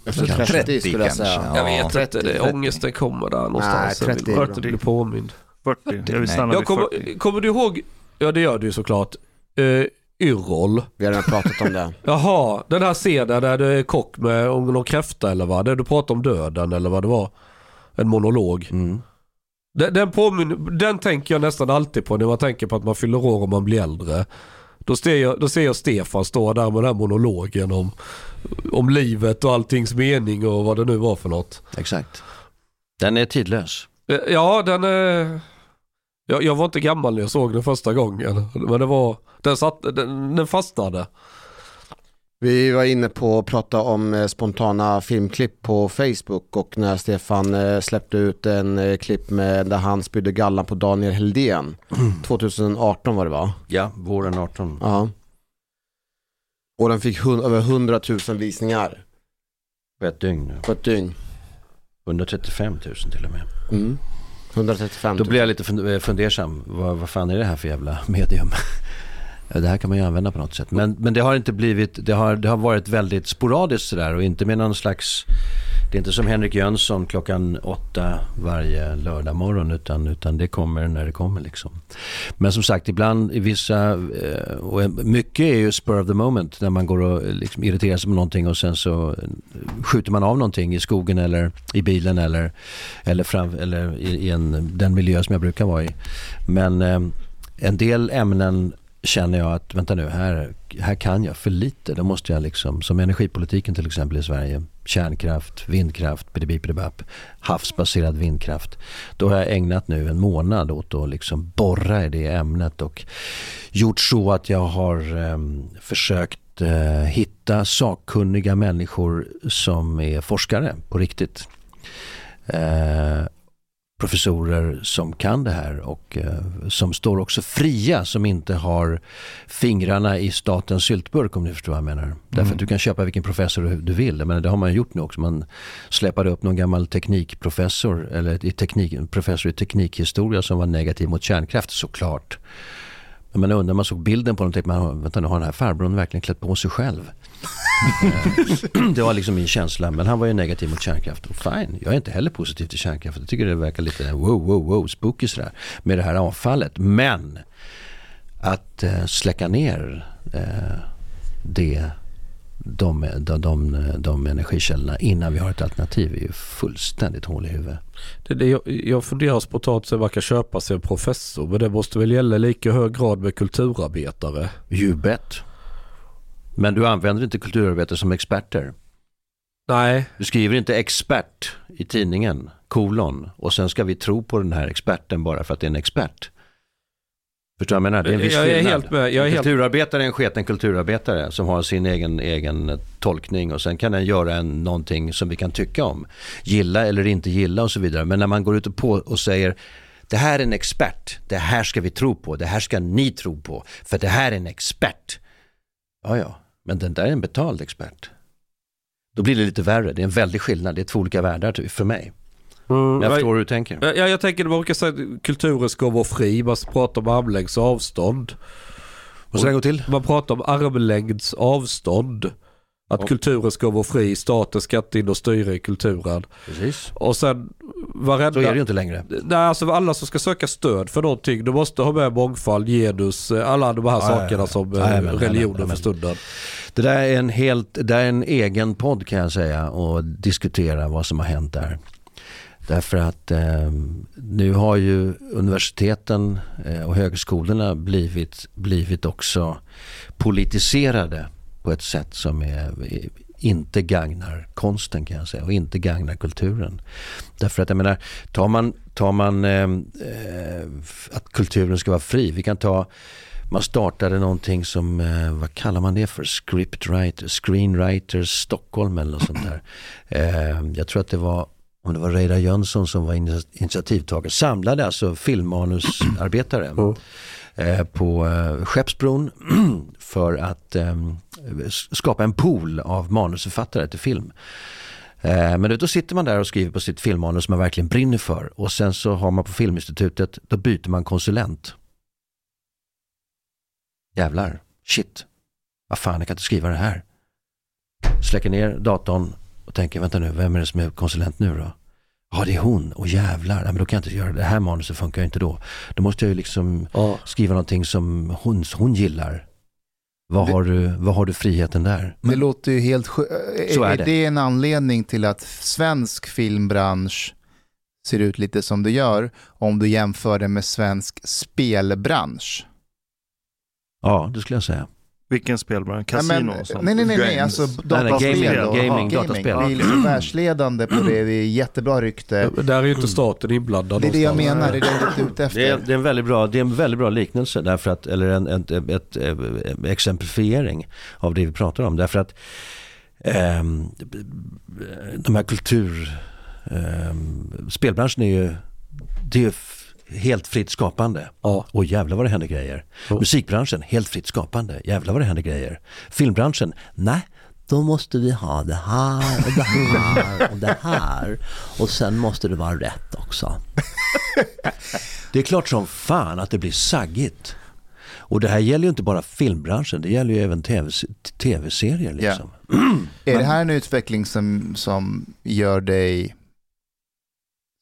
Efter Kanske 30 skulle jag säga. kanske, Jag Ja, vet 30, inte, det, 30. ångesten kommer där någonstans. Nej, Sen vill 30 man är inte bra. bli påmind. 40. Jag vill stanna Jag vid kommer, 40. kommer du ihåg, ja det gör du ju såklart, uh, Yrrol. Vi har redan pratat om det. Jaha, den här scenen där det är kock med någon kräfta eller vad? Där du pratar om döden eller vad det var. En monolog. Mm. Den, den, påminner, den tänker jag nästan alltid på när man tänker på att man fyller år och man blir äldre. Då ser jag, då ser jag Stefan stå där med den här monologen om, om livet och alltings mening och vad det nu var för något. Exakt. Den är tidlös. Eh, Ja, den är... Jag, jag var inte gammal när jag såg den första gången. Men det var... Den, satt, den, den fastnade. Vi var inne på att prata om eh, spontana filmklipp på Facebook och när Stefan eh, släppte ut en klipp med där han spydde gallan på Daniel Heldén. 2018 var det va? Ja, våren 18. Ja. Och den fick hun- över 100 000 visningar På ett dygn. på ett dygn. 135 000 till och med. Mm. 135 Då 000. blir jag lite eh, fundersam. Vad, vad fan är det här för jävla medium? Eh, det här kan man ju använda på något sätt. Men, men det har inte blivit, det har, det har varit väldigt sporadiskt sådär och inte med någon slags Det är inte som Henrik Jönsson klockan åtta varje lördag morgon utan, utan det kommer när det kommer. Liksom. Men som sagt, ibland i vissa, eh, och mycket är ju spur of the moment när man går och eh, liksom irriterar sig på någonting och sen så skjuter man av någonting i skogen eller i bilen eller, eller, fram, eller i, i en, den miljö som jag brukar vara i. Men en del ämnen känner jag att vänta nu, här, här kan jag för lite. Då måste jag liksom, som energipolitiken till exempel i Sverige, kärnkraft, vindkraft, bidibidibap, havsbaserad vindkraft. Då har jag ägnat nu en månad åt att liksom borra i det ämnet och gjort så att jag har eh, försökt eh, hitta sakkunniga människor som är forskare på riktigt. Eh, professorer som kan det här och eh, som står också fria som inte har fingrarna i statens syltburk om ni förstår vad jag menar. Därför att du kan köpa vilken professor du, du vill. Men det har man gjort nu också. Man släpade upp någon gammal teknikprofessor eller i teknik, professor i teknikhistoria som var negativ mot kärnkraft såklart. Men man undrar, man såg bilden på honom typ, och tänkte man, vänta nu har den här farbrorn verkligen klätt på sig själv? Eh, det var liksom min känsla. Men han var ju negativ mot kärnkraft. Och fine, jag är inte heller positiv till kärnkraft. Jag tycker det verkar lite wow, wow, wow, spooky sådär. Med det här avfallet. Men att eh, släcka ner eh, det, de, de, de, de energikällorna innan vi har ett alternativ är ju fullständigt hål i huvudet. Det, det, jag, jag funderar spontant så man kan köpa sig en professor. Men det måste väl gälla lika hög grad med kulturarbetare? You bet. Men du använder inte kulturarbetare som experter. Nej, Du skriver inte expert i tidningen, kolon, och sen ska vi tro på den här experten bara för att det är en expert. Förstår du vad jag menar? Det är en viss Jag är skillnad. helt med. Jag är kulturarbetare är en sketen kulturarbetare som har sin egen, egen eh, tolkning och sen kan den göra en, någonting som vi kan tycka om. Gilla eller inte gilla och så vidare. Men när man går ut och, på och säger det här är en expert, det här ska vi tro på, det här ska ni tro på, för det här är en expert. Ja, ja, men den där är en betald expert. Då blir det lite värre, det är en väldig skillnad, det är två olika världar ty- för mig. Men jag förstår hur du tänker. Ja, jag tänker man brukar säga att kulturen ska vara fri. Man pratar om armlängds avstånd. Och så gå till? Man pratar om armlängds avstånd. Att kulturen ska vara fri, staten ska inte in och styra i kulturen. Precis. Och sen varenda... Så är det ju inte längre. Nej, alltså alla som ska söka stöd för någonting, de måste ha med mångfald, genus, eh, alla de här Ja, ja, sakerna ja. som eh, Jajamän, jajamän, religionen för stunden. Det där är en helt, det är en egen podd kan jag säga och diskutera vad som har hänt där. Därför att eh, nu har ju universiteten eh, och högskolorna blivit, blivit också politiserade på ett sätt som är, eh, inte gagnar konsten kan jag säga och inte gagnar kulturen. Därför att jag menar, tar man, tar man eh, eh, att kulturen ska vara fri, vi kan ta man startade någonting som, eh, vad kallar man det för? Scriptwriter, Screenwriters Stockholm eller något sånt där. Eh, jag tror att det var, om det var Reidar Jönsson som var ini- initiativtagare, samlade alltså filmmanusarbetare eh, på eh, Skeppsbron för att eh, skapa en pool av manusförfattare till film. Eh, Men då sitter man där och skriver på sitt filmmanus som man verkligen brinner för och sen så har man på Filminstitutet, då byter man konsulent. Jävlar, shit, vad fan jag kan inte skriva det här. Släcker ner datorn tänker, vänta nu, vem är det som är konsulent nu då? Ja, det är hon. Och jävlar, ja, men då kan jag inte göra det. Det här manuset funkar ju inte då. Då måste jag ju liksom Ja. skriva någonting som hon, hon gillar. Vad har, du, vad har du friheten där? Det låter ju helt sjö- Så är är, det. det en anledning till att svensk filmbransch ser ut lite som det gör om du jämför det med svensk spelbransch? Ja, det skulle jag säga. Vilken spelbransch? Nej, Casino men- och sånt? nej, nej, nej, nej, alltså nej, dataspel. gaming, och- gaming, ja, dataspel. Vi är liksom världsledande på det, vi är jättebra rykte. Där är ju inte staten inblandad Det är det jag menar, det är det jag är ute efter. Det är, det, är en väldigt bra, det är en väldigt bra liknelse, därför att, eller en, ett, ett, ett, ett exemplifiering av det vi pratar om. Därför att ehm, de här kultur... ehm, spelbranschen är ju, det är helt fritt skapande. Ja. Och jävlar vad det händer grejer. Ja. Musikbranschen, helt fritt skapande. Jävlar vad det händer grejer. Filmbranschen, nej. Då måste vi ha det här och det här och det här. Och sen måste det vara rätt också. Det är klart som fan att det blir saggigt. Och det här gäller ju inte bara filmbranschen, det gäller ju även TV tv-serier. Liksom. Är det här en utveckling som, som gör dig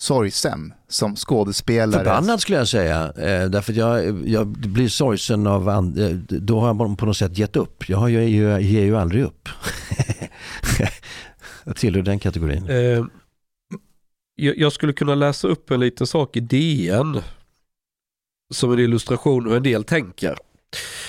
sorgsen som skådespelare? Förbannad skulle jag säga. Eh, därför att jag, jag blir sorgsen av and, eh, Då har jag på något sätt gett upp. Jag, har ju, jag ger ju aldrig upp. jag tillhör den kategorin. Eh, jag, jag skulle kunna läsa upp en liten sak i DN. Som en illustration hur en del tänker.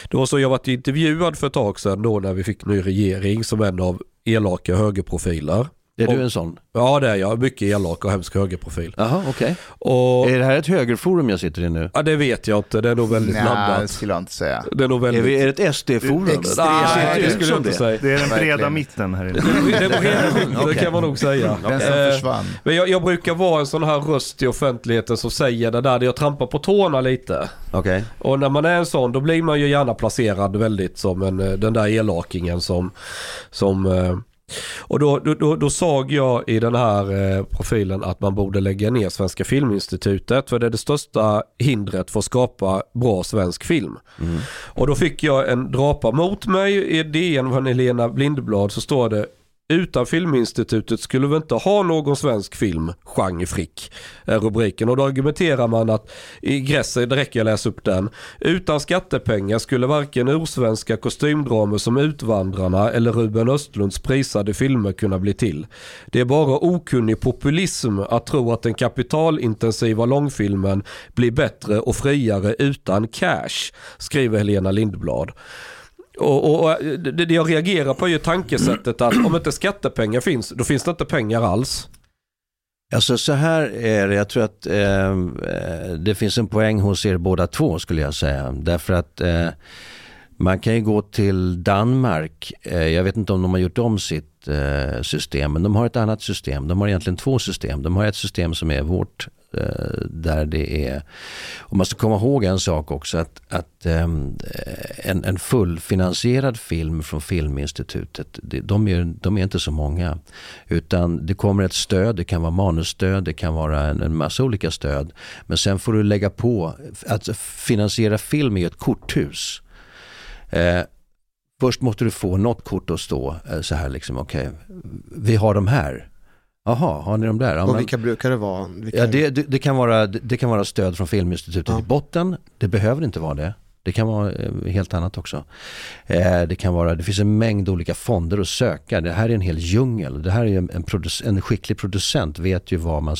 Det var så jag varit intervjuad för ett tag sedan då när vi fick ny regering som en av elaka högerprofiler. Är du Och- en sån? Ja det är jag, mycket elak och hemsk högerprofil. Jaha, okej. Och Är det här ett högerforum jag sitter i nu? ja, det vet jag inte, det är nog väldigt Nej, det blandat. skulle jag inte säga. Det är nog Är, väldigt... vi, är det ett SD-forum? Extremt. Nej, det skulle jag inte det. säga. Det är den breda mitten här inne. Det är skiten, det kan man nog säga. Den som Eh, försvann. Men jag, jag brukar vara en sån här röst i offentligheten som säger det där, jag trampar på tårna lite. Okej. Och när man är en sån, då blir man ju gärna placerad väldigt som en, eh, den där elakingen som... som eh, och då, då, då, såg jag i den här eh, profilen att man borde lägga ner Svenska Filminstitutet för det är det största hindret för att skapa bra svensk film. Mm. Och då fick jag en drapa mot mig i DN från Helena Blindblad så står det utan Filminstitutet skulle vi inte ha någon svensk film, genrefrick, är rubriken. Och då argumenterar man att i gräset, det räcker jag läsa upp den. Utan skattepengar skulle varken ursvenska kostymdramer som Utvandrarna eller Ruben Östlunds prisade filmer kunna bli till. Det är bara okunnig populism att tro att den kapitalintensiva långfilmen blir bättre och friare utan cash, skriver Helena Lindblad. Och, och, och det, det jag reagerar på är ju tankesättet att om inte skattepengar finns, då finns det inte pengar alls. Alltså så här är det, jag tror att eh, eh, det finns en poäng hos er båda två skulle jag säga. Därför att eh, man kan ju gå till Danmark, eh, jag vet inte om de har gjort om sitt eh, system, men de har ett annat system. De har egentligen två system. De har ett system som är vårt, Eh, där det är, och man ska komma ihåg en sak också, att, att ehm, eh, en, en fullfinansierad film från Filminstitutet, de, är, de är inte så många. Utan det kommer ett stöd, det kan vara manusstöd, det kan vara en, en massa olika stöd. Men sen får du lägga på, att finansiera film är ett korthus. Eh, först måste du få något kort att stå eh, så här liksom, okej, vi har de här. Jaha, har ni de där? Ja, Och men- vilka brukar det vara? Vilka... Ja, det, det, det, kan vara, det, kan vara stöd från Filminstitutet Ja. i botten. Det behöver inte vara det. Det kan vara eh, helt annat också. Eh, det, kan vara, det finns en mängd olika fonder att söka. Det här är en hel djungel. Det här är en, en, skicklig producent vet ju vad man...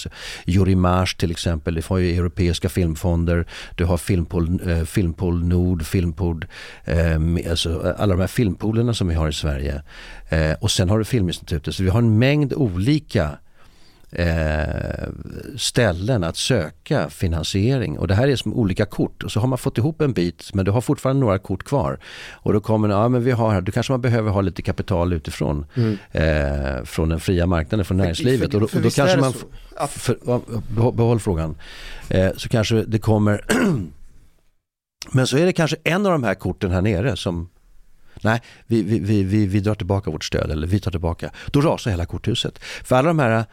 Jurimage till exempel, det har ju europeiska filmfonder. Du har Filmpool, eh, Filmpool Nord, Filmpool, alltså alla de här filmpoolerna som vi har i Sverige. Och sen har du Filminstitutet. Så vi har en mängd olika eh, ställen att söka finansiering. Och det här är som olika kort. Och så har man fått ihop en bit men du har fortfarande några kort kvar. Och då kommer ja men vi har här, då kanske man behöver ha lite kapital utifrån. Eh, från den fria marknaden, från näringslivet. och då, för och då visst är kanske man, f- för, behåll frågan. Eh, så kanske det kommer Men så är det kanske en av de här korten här nere som Nej, vi, vi, vi, vi, vi drar tillbaka vårt stöd eller vi tar tillbaka. Då rasar hela korthuset. För alla de här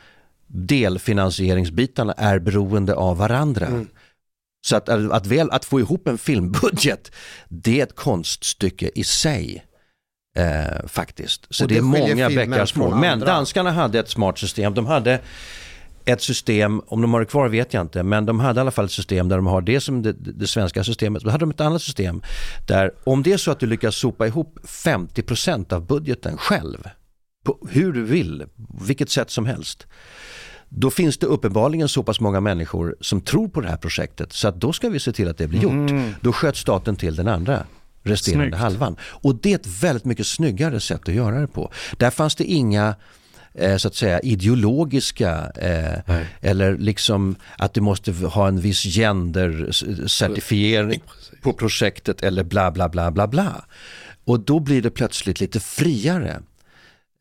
delfinansieringsbitarna är beroende av varandra. Mm. Så att, att, väl, att få ihop en filmbudget, det är ett konststycke i sig. Eh, faktiskt. Så det, det är många bäckar små. Men andra. danskarna hade ett smart system. De hade ett system, om de har det kvar vet jag inte, men de hade i alla fall ett system där de har det som det, det svenska systemet. Då hade de ett annat system där om det är så att du lyckas sopa ihop 50% av budgeten själv, på hur du vill, vilket sätt som helst. Då finns det uppenbarligen så pass många människor som tror på det här projektet så att då ska vi se till att det blir gjort. Då sköt staten till den andra resterande Snyggt. halvan. Och det är ett väldigt mycket snyggare sätt att göra det på. Där fanns det inga eh, så att säga ideologiska eh, eller liksom att du måste ha en viss gender-certifiering på projektet eller bla bla bla bla bla. Och då blir det plötsligt lite friare.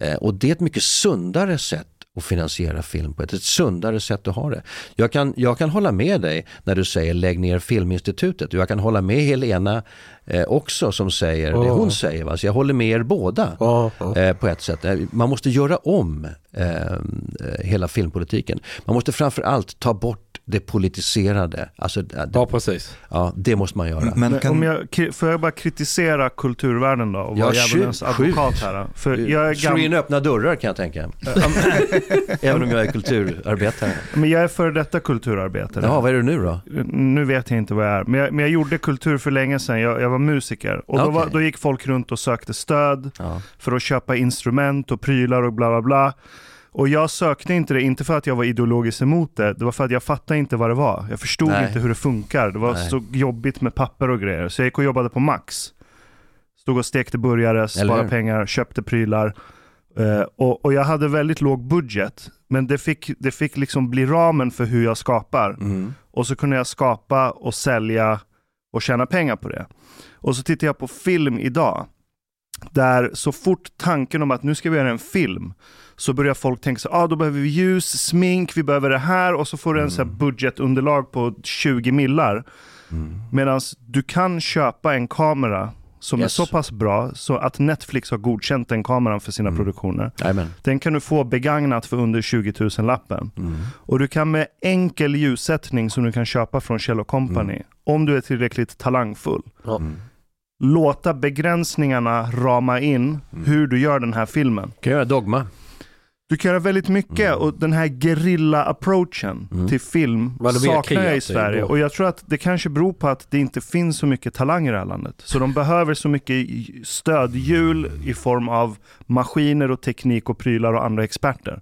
Eh, och det är ett mycket sundare sätt att finansiera film på, ett, ett sundare sätt att ha det. Jag kan, jag kan hålla med dig när du säger lägg ner Filminstitutet. Jag kan hålla med Helena eh, också som säger det Ja. hon säger. Va? Så jag håller med er båda Ja, ja. eh, på ett sätt. Eh, Man måste göra om eh, hela filmpolitiken. Man måste framför allt ta bort det politiserade. Alltså, det, Ja, precis. ja, det måste man göra. Men kan, om jag, får jag bara kritisera kulturvärlden då och Ja, vara skjut, djävulens advokat här? Då? För jag är, Slå in öppna dörrar kan jag tänka. Även om jag är kulturarbetare. men jag är före detta kulturarbetare. Ja, vad är du nu då? Nu vet jag inte vad jag är, men jag, men jag gjorde kultur för länge sedan. Jag, jag var musiker. Och då, Okej. var, då gick folk runt och sökte stöd Ja. för att köpa instrument och prylar och bla bla bla. Och jag sökte inte det, inte för att jag var ideologiskt emot det, det var för att jag fattade inte vad det var. Jag förstod Nej. inte hur det funkar. Det var Nej. så jobbigt med papper och grejer. Så jag gick och jobbade på Max. Stod och stekte burgare, sparade pengar, köpte prylar. Eh, och, och jag hade väldigt låg budget. Men det fick, det fick liksom bli ramen för hur jag skapar. Mm. Och så kunde jag skapa och sälja och tjäna pengar på det. Och så tittar jag på film idag. Där så fort tanken om att nu ska vi göra en film så börjar folk tänka så ah, då behöver vi ljus, smink, vi behöver det här och så får du en så här budgetunderlag på 20 millar. Mm. Medan du kan köpa en kamera som Yes. är så pass bra så att Netflix har godkänt den kameran för sina Mm. produktioner. Jajamän. Den kan du få begagnat för under 20 000 lappen. Mm. Och du kan med enkel ljussättning som du kan köpa från Kjell Company, Mm. om du är tillräckligt talangfull, Mm låta begränsningarna rama in Mm. hur du gör den här filmen. Kan jag göra dogma? Du kan göra väldigt mycket Mm. och den här gerilla-approachen Mm. till film det saknar jag i Sverige. Och jag tror att det kanske beror på att det inte finns så mycket talang i det här landet. Så de behöver så mycket stödhjul i form av maskiner och teknik och prylar och andra experter.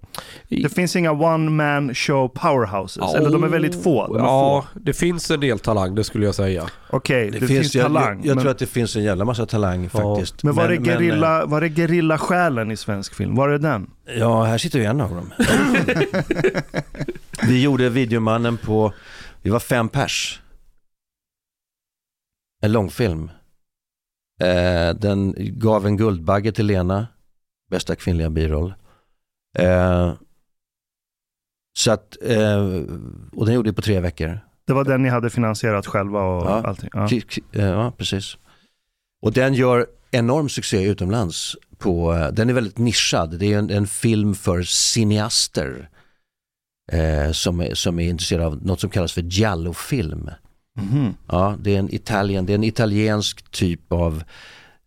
Det finns inga one-man show powerhouses, eller de är väldigt få. De är Ja, få. det finns en del talang, det skulle jag säga. Okej, det, finns, jag, talang. Jag, jag men, tror att det finns en jävla massa talang faktiskt. men var är eh, gerilla, var är gerilla-själen i svensk film? Var är den? Ja, här sitter ju en av dem. vi gjorde Videomannen på, vi var fem pers. En långfilm. Eh, den gav en Guldbagge till Lena, bästa kvinnliga biroll. Eh, så att, eh, och den gjorde vi på tre veckor. Det var den ni hade finansierat själva och Ja. allting? Ja. Eh, Ja, precis. Och den gör enorm succé utomlands. På, eh, den är väldigt nischad. Det är en, en film för cineaster eh, som, är, som är intresserade av något som kallas för giallofilm. Mhm. Ja, det är en Italien, det är en italiensk typ av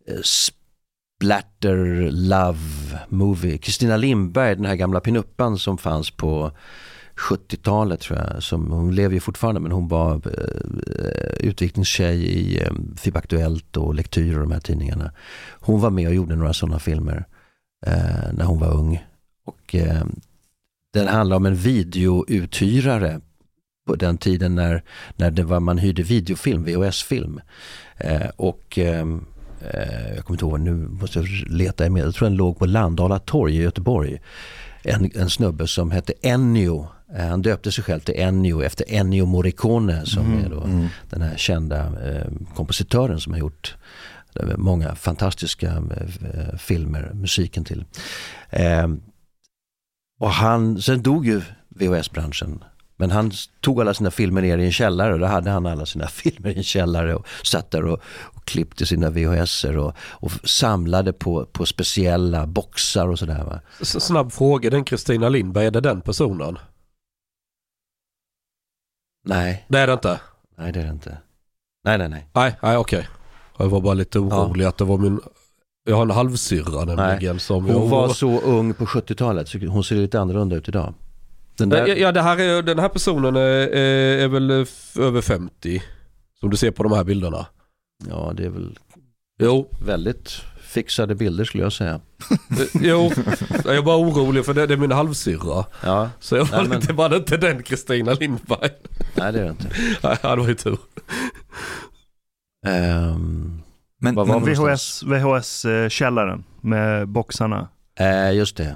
eh, splatter love movie. Kristina Lindberg, den här gamla pinuppan som fanns på 70-talet tror jag. Som, hon lever ju fortfarande men hon var eh, eh utviklingstjej i eh, FIB Aktuellt och Lektyr och de här tidningarna. Hon var med och gjorde några sådana filmer eh, när hon var ung. Och eh, den handlar om en videouthyrare på den tiden när, när det var, man hyrde videofilm, VHS-film. Eh, och ehm, eh, jag kommer inte ihåg, nu måste jag leta i med. Jag tror den låg på Landala torg i Göteborg. En, en snubbe som hette Ennio. Eh, han döpte sig själv till Ennio efter Ennio Morricone som är då den här kända eh, kompositören som har gjort eh, många fantastiska eh, filmer, musiken till. Eh, och han, sen dog ju VHS-branschen. Men han tog alla sina filmer ner i en källare och då hade han alla sina filmer i en källare och satt där och, och klippte sina VHSer och, och samlade på, på speciella boxar och sådär. Snabb fråga, den Kristina Lindberg, är det den personen? Nej, Det är det inte? nej det är det inte. Nej, nej, nej. Nej, nej okej. Jag var bara lite orolig att det var min... Jag har en halvsyrra nämligen som jag Hon var oroar- så ung på 70-talet så hon ser lite annorlunda ut idag. Den där, Ja, ja det här är, den här personen är, är, väl f- över 50. Som du ser på de här bilderna. ja, det är väl Jo, väldigt fixade bilder skulle jag säga. eh, jo. Jag är bara orolig för det, det är min halvsyrra. Ja, Så jag var Nej, men- lite, var det inte den Kristina Lindberg? nej det är det inte. Nej, det var ju tur. Ehm, Men, men? VHS, VHS-källaren med boxarna. eh, just det.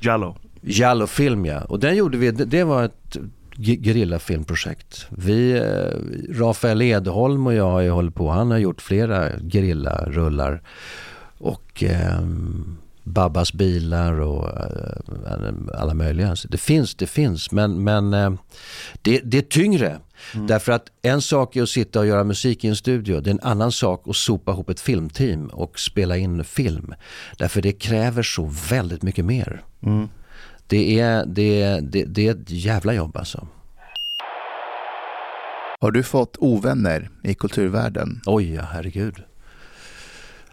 Jallo. Jallo-film ja. Och den gjorde vi, det, det var ett gerillafilmprojekt. Vi, eh, Rafael Edholm och jag har ju hållit på, han har gjort flera gerillarullar. Och eh, Babbas bilar och eh, alla möjliga. Så det finns, det finns. Men, men eh, det, det är tyngre. Därför att en sak är att sitta och göra musik i en studio. Det är en annan sak att sopa ihop ett filmteam och spela in film. Därför det kräver så väldigt mycket mer. Mm. Det är, det, det, det är ett jävla jobb alltså. Har du fått ovänner i kulturvärlden? Oj, ja, herregud.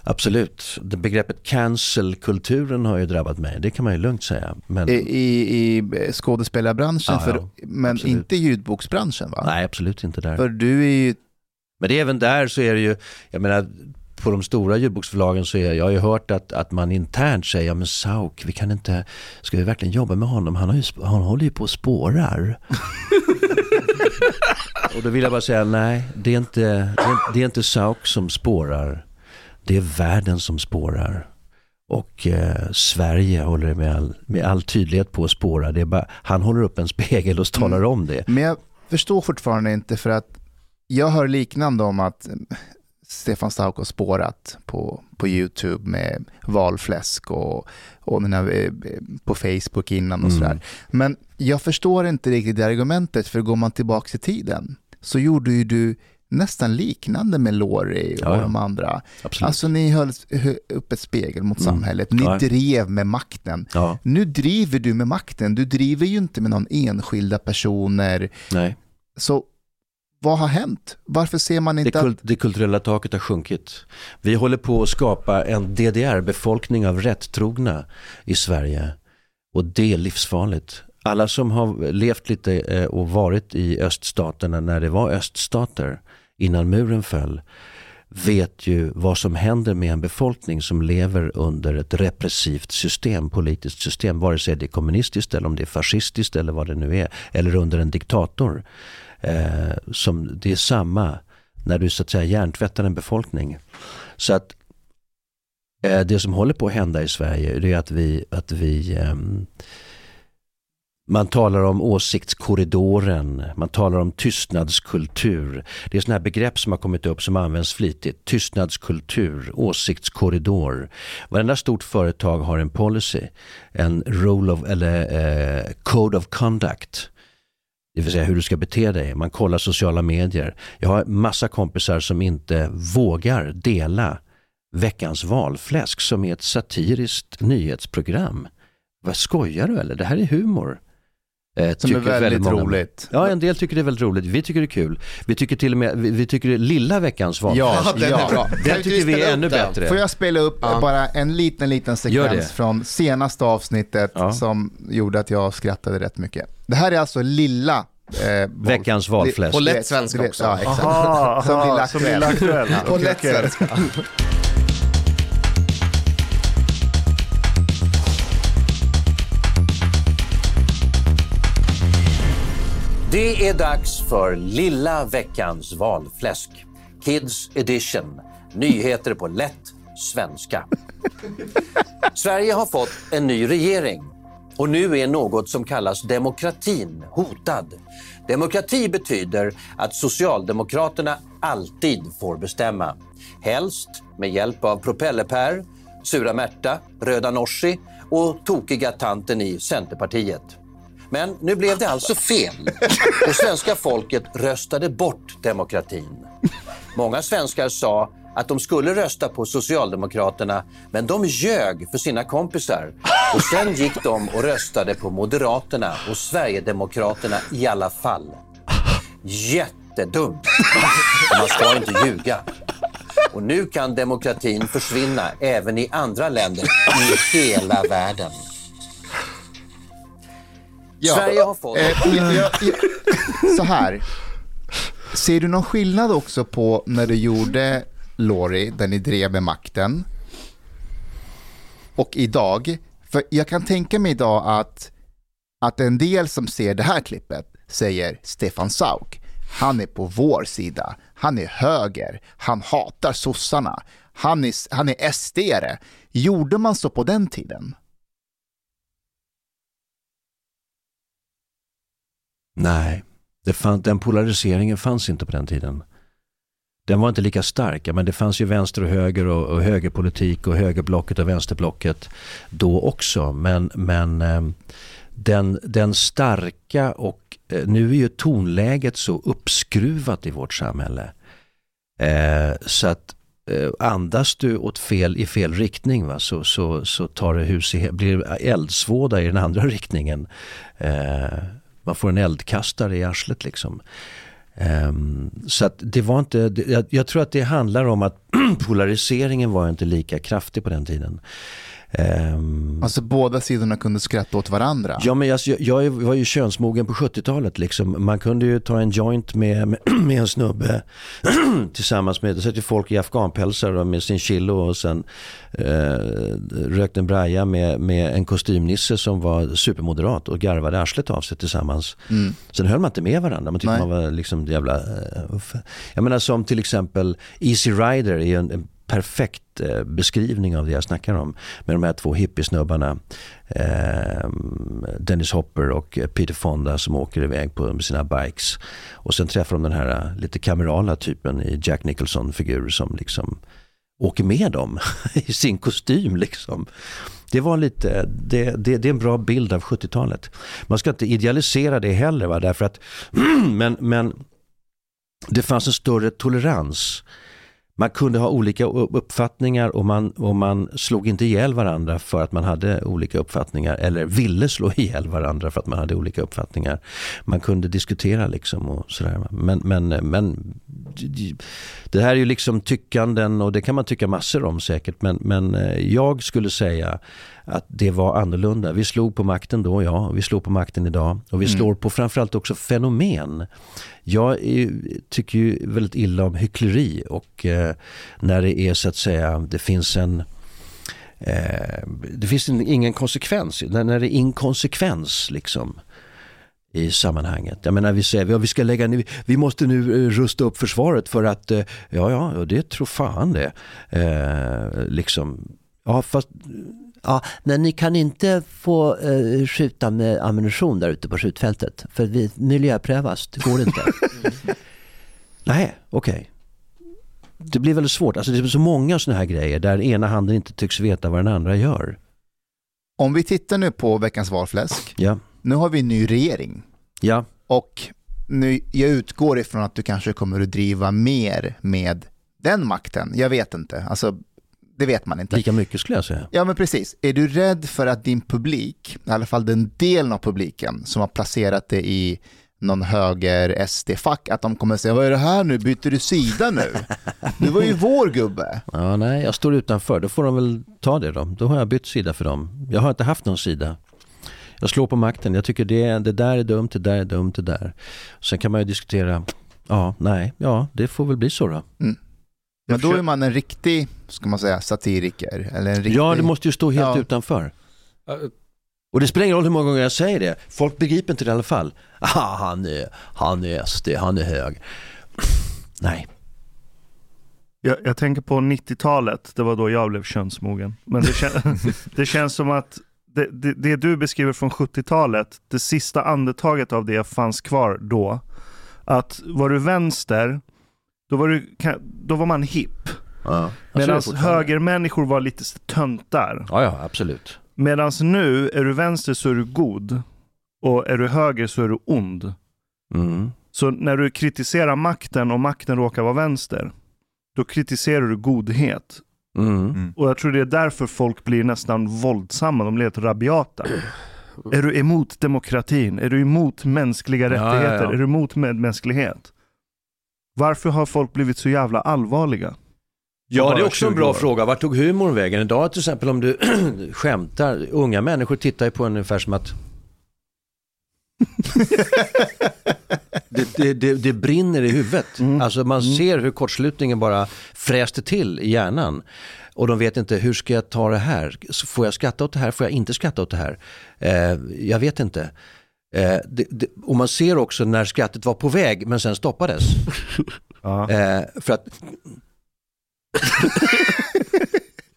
Absolut. Det begreppet cancel-kulturen har ju drabbat mig. Det kan man ju lugnt säga. Men, I, i, i skådespelarbranschen, Ja, ja, för, men absolut. inte ljudboksbranschen va? nej, absolut inte där. För du är ju, Men det är även där så är det ju, jag menar på de stora ljudboksförlagen så är jag har ju hört att, att man internt säger, ja men Sauk, vi kan inte, ska vi verkligen jobba med honom? Han, har ju, han håller ju på och spårar. och då vill jag bara säga, nej, det är inte, det är, det är inte Sauk som spårar. Det är världen som spårar. Och eh, Sverige håller med all, med all tydlighet på att spåra. Det bara, han håller upp en spegel och talar Mm. om det. men jag förstår fortfarande inte för att jag hör liknande om att Stefan Stauk har spårat på, på YouTube med valfläsk och, och den här, eh, på Facebook innan och Mm. sådär. Men jag förstår inte riktigt det argumentet för går man tillbaka i tiden så gjorde ju du nästan liknande med Lori och Ja, ja. de andra. Absolut. Alltså ni höll hö- upp ett spegel mot Mm. samhället, ni Ja. drev med makten. Nu driver du med makten, du driver ju inte med någon enskilda personer. nej. Så vad har hänt? Varför ser man Det, inte kult, att... det kulturella taket har sjunkit. Vi håller på att skapa en DDR-befolkning av rättrogna i Sverige. Och det är livsfarligt. Alla som har levt lite eh, och varit i öststaterna när det var öststater innan muren föll vet ju vad som händer med en befolkning som lever under ett repressivt system, politiskt system, vare sig det är kommunistiskt eller om det är fascistiskt eller vad det nu är, eller under en diktator. Eh, som, det är samma när du så att säga hjärntvättar en befolkning. Så att eh, det som håller på att hända i Sverige det är att vi, att vi eh, man talar om åsiktskorridoren, man talar om tystnadskultur. Det är sådana här begrepp som har kommit upp som används flitigt. Tystnadskultur, åsiktskorridor. Varenda stort företag har en policy, en rule of, eller eh, code of conduct. Det vill säga hur du ska bete dig. Man kollar sociala medier. Jag har massa kompisar som inte vågar dela veckans valfläsk som är ett satiriskt nyhetsprogram. Vad skojar du eller? Det här är humor. Eh, Som är väldigt många. roligt. Ja, en del tycker det är väldigt roligt. Vi tycker det är kul. Vi tycker till och med, vi, vi tycker det är lilla veckans valfläsk. Ja, den är ja. bra. Den tycker vi är ännu den? bättre. Får jag spela upp Ja. bara en liten, liten sekvens från senaste avsnittet Ja. som gjorde att jag skrattade rätt mycket. Det här är alltså lilla... Eh, val- Veckans valfläsk. På lätt svenska också. Ja, exakt. Aha, Som aha, som. Lilla Aktuellt. På lätt svenska. Det är dags för lilla veckans valfläsk. Kids edition. Nyheter på lätt svenska. Sverige har fått en ny regering och nu är något som kallas demokratin hotad. Demokrati betyder att Socialdemokraterna alltid får bestämma. Helst med hjälp av propellerpär, Sura Märta, Röda Norsi och tokiga tanten i Centerpartiet. Men nu blev det alltså fel och svenska folket röstade bort demokratin. Många svenskar sa att de skulle rösta på Socialdemokraterna, men de ljög för sina kompisar. Och sen gick de och röstade på Moderaterna och Sverigedemokraterna i alla fall. Jättedumt. Och Man ska inte ljuga. Och nu kan demokratin försvinna även i andra länder i hela världen. Sverige har fått... Eh, så här. Ser du någon skillnad också på när du gjorde Lori, där ni drev med makten, och idag? För jag kan tänka mig idag att, att en del som ser det här klippet säger Stefan Sauk, han är på vår sida, han är höger, han hatar sossarna, han är, han är SD-are. Gjorde man så på den tiden? Nej, det fann, den polariseringen fanns inte på den tiden. Den var inte lika stark, men det fanns ju vänster och höger och, och högerpolitik och högerblocket och vänsterblocket då också. Men, men eh, den, den starka och eh, nu är ju tonläget så uppskruvat i vårt samhälle. Eh, så att eh, andas du åt fel, i fel riktning va, så, så, så tar det hus i, blir det eldsvåda i den andra riktningen. Eh, man får en eldkastare i arslet liksom. Um, så att det var inte, jag, jag tror att det handlar om att polariseringen var inte lika kraftig på den tiden. Ehm, Alltså båda sidorna kunde skratta åt varandra. Ja, men jag, jag var ju könsmogen på 70-talet. Liksom. Man kunde ju ta en joint med, med, med en snubbe tillsammans med, det satt ju folk i afghanpälsar med sin chillo och sen eh, rökte en braja med, med en kostymnisse som var supermoderat och garvade arslet av sig tillsammans. Mm. Sen höll man inte med varandra, man tyckte Nej. man var liksom jävla... uff. Jag menar som till exempel Easy Rider är en, en perfekt eh, beskrivning av det jag snackar om. Med de här två hippiesnubbarna. Eh, Dennis Hopper och Peter Fonda som åker iväg på sina bikes. Och sen träffar de den här eh, lite kamerala typen i Jack Nicholson-figur som liksom åker med dem i sin kostym liksom. Det var lite, det, det, det är en bra bild av 70-talet. Man ska inte idealisera det heller va? därför att, men, men det fanns en större tolerans. Man kunde ha olika uppfattningar och man, och man slog inte ihjäl varandra för att man hade olika uppfattningar eller ville slå ihjäl varandra för att man hade olika uppfattningar. Man kunde diskutera liksom och sådär. Men, men, men det här är ju liksom tyckanden och det kan man tycka massor om säkert. Men, men eh, jag skulle säga att det var annorlunda. Vi slog på makten då, ja. Vi slår på makten idag. Och vi Mm. slår på framförallt också fenomen. Jag är, tycker ju väldigt illa om hyckleri och eh, när det är så att säga, det finns en eh, det finns en, ingen konsekvens, när, när det är inkonsekvens liksom i sammanhanget. Jag menar vi säger ja, vi ska lägga ner, vi måste nu eh, rusta upp försvaret för att, eh, ja ja, ja, det tror fan det. Eh, liksom, ja fast Ja, men ni kan inte få eh, skjuta med ammunition där ute på skjutfältet. För vi miljöprövas, det går inte. Nej, okej. Det blir väldigt svårt. Alltså det är så många sådana här grejer där ena handen inte tycks veta vad den andra gör. Om vi tittar nu på veckans valfläsk. Ja, Nu har vi en ny regering ja, och nu, jag utgår ifrån att du kanske kommer att driva mer med den makten. Jag vet inte, alltså det vet man inte. lika mycket skulle jag säga. Ja men precis. Är du rädd för att din publik, i alla fall den delen av publiken som har placerat det i någon höger SD-fack, att de kommer säga vad är det här nu, byter du sida nu? Du var ju vår gubbe. Ja, nej, jag står utanför. Då får de väl ta det då. Då har jag bytt sida för dem. Jag har inte haft någon sida. Jag slår på makten. Jag tycker det, det där är dumt, det där är dumt, det där. Sen kan man ju diskutera, ja, nej, ja, det får väl bli så då. Men då är man en riktig, ska man säga, satiriker. Eller en riktig... Ja, det måste ju stå helt Ja. utanför. Eh, Och det spelar ingen roll hur många gånger jag säger det. Folk begriper inte det i alla fall. Ah, han är, han är SD, han är hög. Nej. Jag, jag tänker på 90-talet, det var då jag blev könsmogen. Men det, kän, det känns som att det, det, det du beskriver från 70-talet, det sista andetaget av det fanns kvar då. Att var du vänster, då var, du, då var man hipp. Ja. Medan högermänniskor var lite töntar. Ja, ja, absolut. Medan nu, är du vänster så är du god. Och är du höger så är du ond. Mm. Så när du kritiserar makten och makten råkar vara vänster, då kritiserar du godhet. Mm. Och jag tror det är därför folk blir nästan våldsamma, de blir helt rabiata. Är du emot demokratin? Är du emot mänskliga Ja, ja, rättigheter? ja. Är du emot medmänsklighet? Varför har folk blivit så jävla allvarliga? Ja, det är också en 20 bra år. fråga. Vart tog humorn vägen? Idag till exempel om du skämtar, unga människor tittar ju på en ungefär som att det, det, det, det brinner i huvudet. Mm. Alltså man Mm. ser hur kortslutningen bara fräste till i hjärnan. Och de vet inte, hur ska jag ta det här? Så Får jag skratta åt det här? Får jag inte skratta åt det här? Eh, jag vet inte. Eh, det, det, och man ser också när skrattet var på väg men sen stoppades. Eh, för att...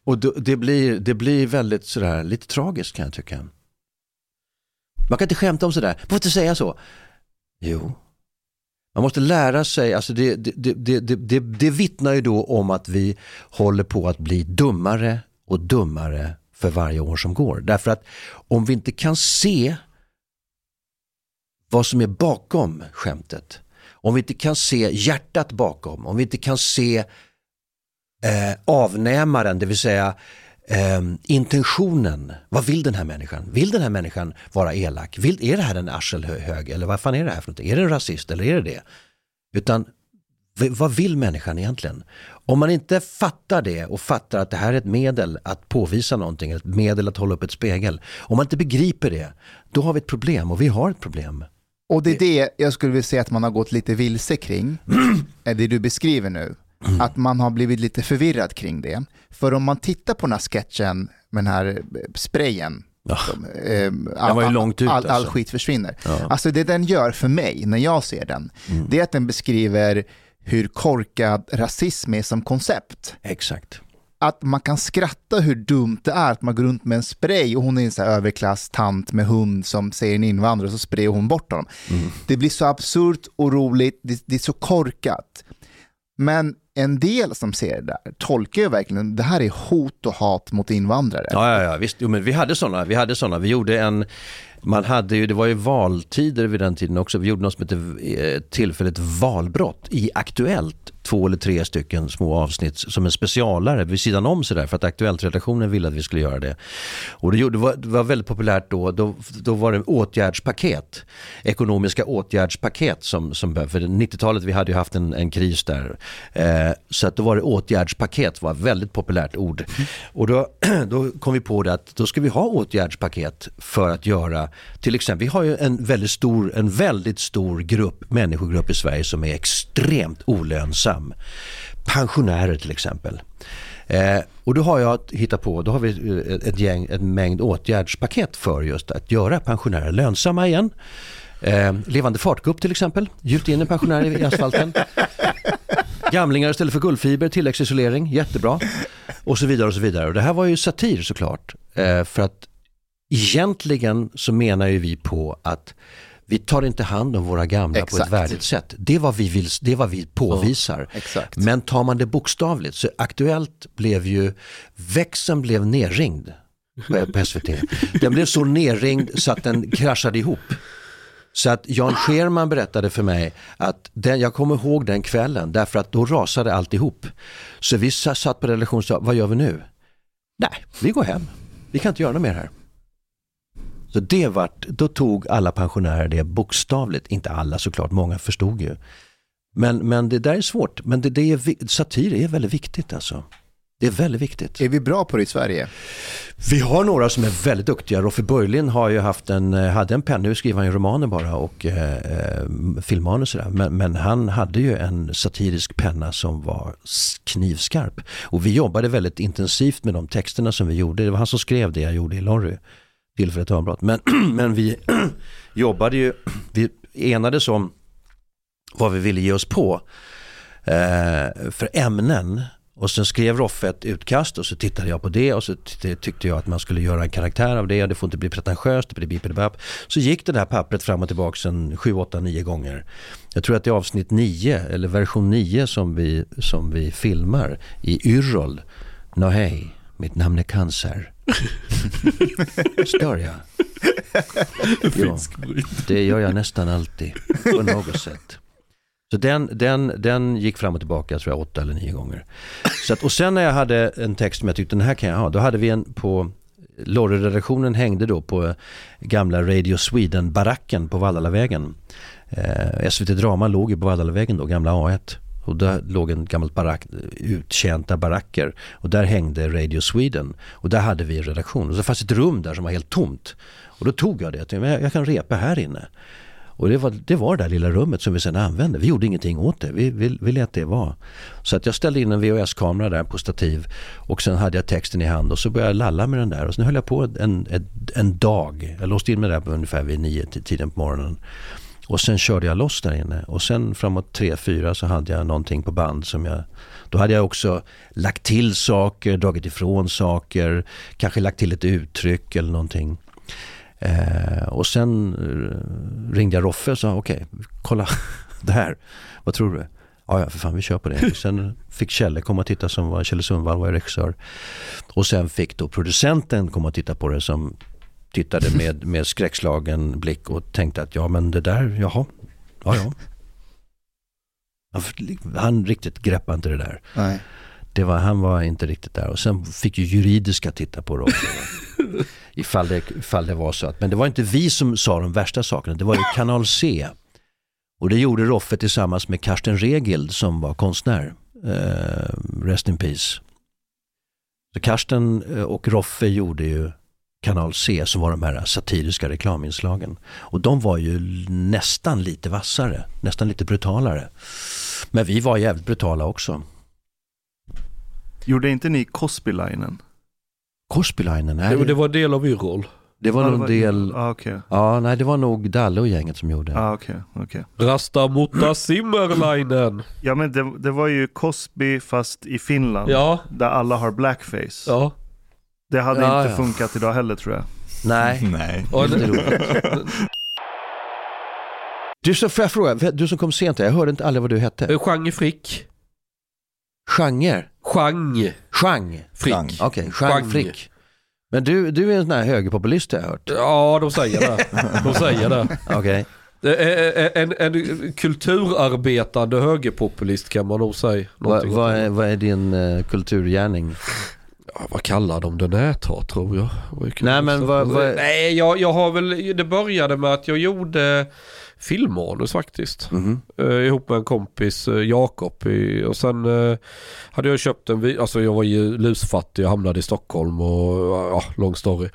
och då, det, blir, det blir väldigt sådär, lite tragiskt kan jag tycka. Man kan inte skämta om sådär, man får inte säga så. Jo. Man måste lära sig, alltså det, det, det, det, det, det, det vittnar ju då om att vi håller på att bli dummare och dummare för varje år som går. Därför att om vi inte kan se vad som är bakom skämtet, om vi inte kan se hjärtat bakom, om vi inte kan se eh, avnämaren, det vill säga eh, intentionen. Vad vill den här människan? Vill den här människan vara elak? Vill, är det här en arselhög eller vad fan är det här för något? Är det en rasist eller är det det? Utan vad vill människan egentligen? Om man inte fattar det och fattar att det här är ett medel att påvisa någonting, ett medel att hålla upp ett spegel. Om man inte begriper det, då har vi ett problem och vi har ett problem. Och det är det jag skulle vilja säga att man har gått lite vilse kring, är det du beskriver nu. Att man har blivit lite förvirrad kring det. För om man tittar på den här sketchen med den här eh, sprayen, Ja. som, eh, ut, all, all alltså. skit försvinner. Ja. Mm. Alltså det den gör för mig när jag ser den, det är att den beskriver hur korkad rasism är som koncept. Exakt. Att man kan skratta hur dumt det är att man går runt med en spray och hon är en så här överklass tant med hund som säger en invandrare och så sprayar hon bort honom. Det blir så absurt och roligt, det, det är så korkat. Men en del som ser det där tolkar ju verkligen det här är hot och hat mot invandrare. Ja, ja, ja visst. Jo, men vi hade sådana. Vi hade sådana. Vi gjorde en, man hade ju, det var ju valtider vid den tiden också. Vi gjorde något som hette eh, tillfälligt valbrott i Aktuellt. Två eller tre stycken små avsnitt som en specialare vid sidan om sådär för att Aktuellt-redaktionen ville att vi skulle göra det. Och det, gjorde, det, var, det var väldigt populärt då, då, då var det åtgärdspaket, ekonomiska åtgärdspaket som, som för 90-talet vi hade ju haft en, en kris där. Eh, så att då var det åtgärdspaket var ett väldigt populärt ord. Och då, då kom vi på det att då ska vi ha åtgärdspaket för att göra, till exempel, vi har ju en väldigt stor, en väldigt stor grupp, människogrupp i Sverige som är extremt olönsam. Pensionärer till exempel. Eh, och då har jag hittat på, då har vi eh, ett gäng, en mängd åtgärdspaket för just att göra pensionärer lönsamma igen. Eh, levande fartgupp till exempel, gjut in en pensionär i asfalten. Gamlingar istället för guldfiber, tilläggsisolering, jättebra. Och så vidare och så vidare. Och det här var ju satir såklart. Eh, för att egentligen så menar ju vi på att vi tar inte hand om våra gamla på Exakt. ett värdigt sätt. Det är vad vi, vill, det är vad vi påvisar. Exakt. Men tar man det bokstavligt så Aktuellt blev ju, växeln blev nerringd på på SVT. Den blev så nerringd så att den kraschade ihop. Så att Jan Scherman berättade för mig att den, jag kommer ihåg den kvällen därför att då rasade alltihop. Så vi sa- satt på redaktion och sa, vad gör vi nu? Nej, vi går hem. Vi kan inte göra något mer här. Så det vart, då tog alla pensionärer det bokstavligt. Inte alla såklart, många förstod ju. Men, men det där är svårt. Men det, det är, satir är väldigt viktigt alltså. Det är väldigt viktigt. Är vi bra på det i Sverige? Vi har några som är väldigt duktiga. Roffe Börjlin har ju haft en, eh, hade en penna, nu skriver han ju romaner bara och eh, eh, filmmanus och sådär. Men, men han hade ju en satirisk penna som var knivskarp. Och vi jobbade väldigt intensivt med de texterna som vi gjorde. Det var han som skrev det jag gjorde i Lorry, tillfälligt törnbrott. Men, men vi jobbade ju, vi enades om vad vi ville ge oss på eh, för ämnen. Och sen skrev Roffe ett utkast och så tittade jag på det och så tyckte jag att man skulle göra en karaktär av det det får inte bli pretentiöst, det blir. Så gick det där pappret fram och tillbaka en 7, 8, 9 gånger. Jag tror att det är avsnitt 9 eller version 9 som vi, som vi filmar i Yrrol. Nå hej, mitt namn är Cancer. Stör jag? Ja, det gör jag nästan alltid på något sätt. Så den, den, den gick fram och tillbaka tror jag åtta eller nio gånger. Så att, och sen när jag hade en text som jag tyckte den här kan jag ha, då hade vi en på Lorry-redaktionen hängde då på gamla Radio Sweden-baracken på Vallalavägen. Eh, SVT Drama låg ju på Vallalavägen då, gamla A1. Och där låg en gammal barack, uttjänta baracker. Och där hängde Radio Sweden. Och där hade vi en redaktion. Och så fanns ett rum där som var helt tomt. Och då tog jag det, jag tänkte, "Men jag kan repa här inne. Och det var, det var det där lilla rummet som vi sen använde. Vi gjorde ingenting åt det. Vi, vi, vi lät det vara. Så att jag ställde in en VHS-kamera där på stativ och sen hade jag texten i hand och så började jag lalla med den där och sen höll jag på en, en, en dag. Jag låste in mig där på ungefär vid nio tiden på morgonen. Och sen körde jag loss där inne och sen framåt tre fyra så hade jag någonting på band som jag då hade jag också lagt till saker, dragit ifrån saker, kanske lagt till ett uttryck eller någonting. Eh, och sen eh, ringde jag Roffe och sa okej, kolla det här, vad tror du? Ja, ja, för fan vi kör på det. Sen fick Kjelle komma och titta som var, Kjelle Sundvall var regissör. Och sen fick då producenten komma och titta på det som tittade med, med skräckslagen blick och tänkte att ja men det där, jaha, ja ja. Han, han riktigt greppade inte det där. Nej. Det var, han var inte riktigt där. Och sen fick ju juridiska titta på det också. ifall, det, ifall det var så att, men det var inte vi som sa de värsta sakerna, det var ju Kanal C. Och det gjorde Roffe tillsammans med Karsten Regild som var konstnär. Eh, rest in peace. Så Karsten eh, och Roffe gjorde ju Kanal C som var de här satiriska reklaminslagen. Och de var ju nästan lite vassare, nästan lite brutalare. Men vi var jävligt brutala också. Gjorde inte ni Cosby-linen? Korsbylinen, nej. Det, det var del av Yrrol. Det var nog en del, Ah, okej. ja nej det var nog Dalle och gänget som gjorde. Ah, okej, okej. Rasta mutta Simmerleinen. Ja men det, det var ju Cosby fast i Finland. Ja, Där alla har blackface. ja. Det hade Ja, inte ja. funkat idag heller tror jag. Nej, Nej. Du, så får jag fråga, du som kom sent, jag hörde inte aldrig vad du hette. Jean Frick. Genre? Jean Chang? Frick. Okej, Chang Chang. Frick. Men du, du är en sån här högerpopulist har jag hört. Ja, de säger det. De säger det. Okej. Det är En, en kulturarbetande högerpopulist kan man nog säga. Vad är, vad är din uh, kulturgärning? Vad kallar de det näthat tror jag? Nej, men vad- vad- Nej, jag, jag har väl, det började med att jag gjorde filmmanus faktiskt. Mhm. Eh, ihop med en kompis, eh, Jakob. i- Och sen eh, hade jag köpt en, alltså jag var ju lusfattig, jag hamnade i Stockholm och ja, lång story.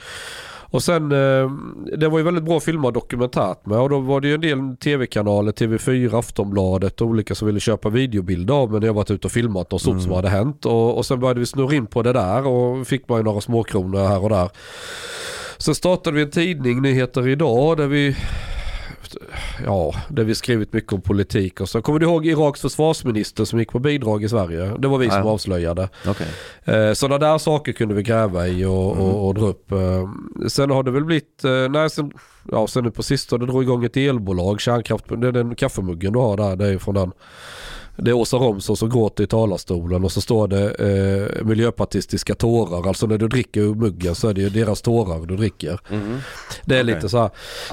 Och sen, eh, det var ju väldigt bra filmat dokumentärt med och då var det ju en del tv-kanaler, TV4, Aftonbladet och olika som ville köpa videobilder av mig när jag varit ute och filmat något stort som hade hänt. Och, och sen började vi snurra in på det där och fick man ju några småkronor här och där. Sen startade vi en tidning, Nyheter Idag, där vi Ja, där vi skrivit mycket om politik och så. Kommer du ihåg Iraks försvarsminister som gick på bidrag i Sverige? Det var vi som Ja. avslöjade. Okej. Eh, Sådana där saker kunde vi gräva i och, och, och dra upp. Eh, Sen har det väl blivit, eh, nej sen, ja sen nu på sistone drog igång ett elbolag, kärnkraft, det är den kaffemuggen du har där, det är från den. Det är Åsa Romson som gråter i talarstolen och så står det eh, miljöpartistiska tårar. Alltså när du dricker ur muggen så är det ju deras tårar du dricker. Det är Okej. lite så här.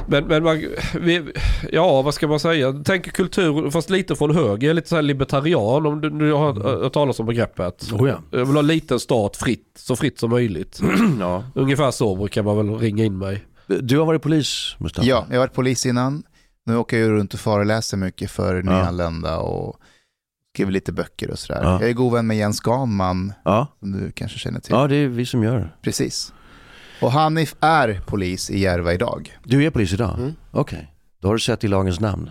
Men, men man, vi, ja vad ska man säga? Tänker kultur, fast lite från höger, jag är lite så här libertarian om du, du har hört talas om begreppet. Oh ja. Jag vill ha liten stat fritt, så fritt som möjligt. ja. Ungefär så brukar man väl ringa in mig. Du har varit polis, Mustafa? Ja, jag har varit polis innan. Nu åker jag runt och föreläser mycket för nyanlända och skriver lite böcker och sådär. Ja. Jag är god vän med Jens Ganman, Ja. som du kanske känner till. ja, det är vi som gör. Precis. Och han är- polis i Järva idag. Du är polis idag? Mm. Okej. Då har du sett i lagens namn?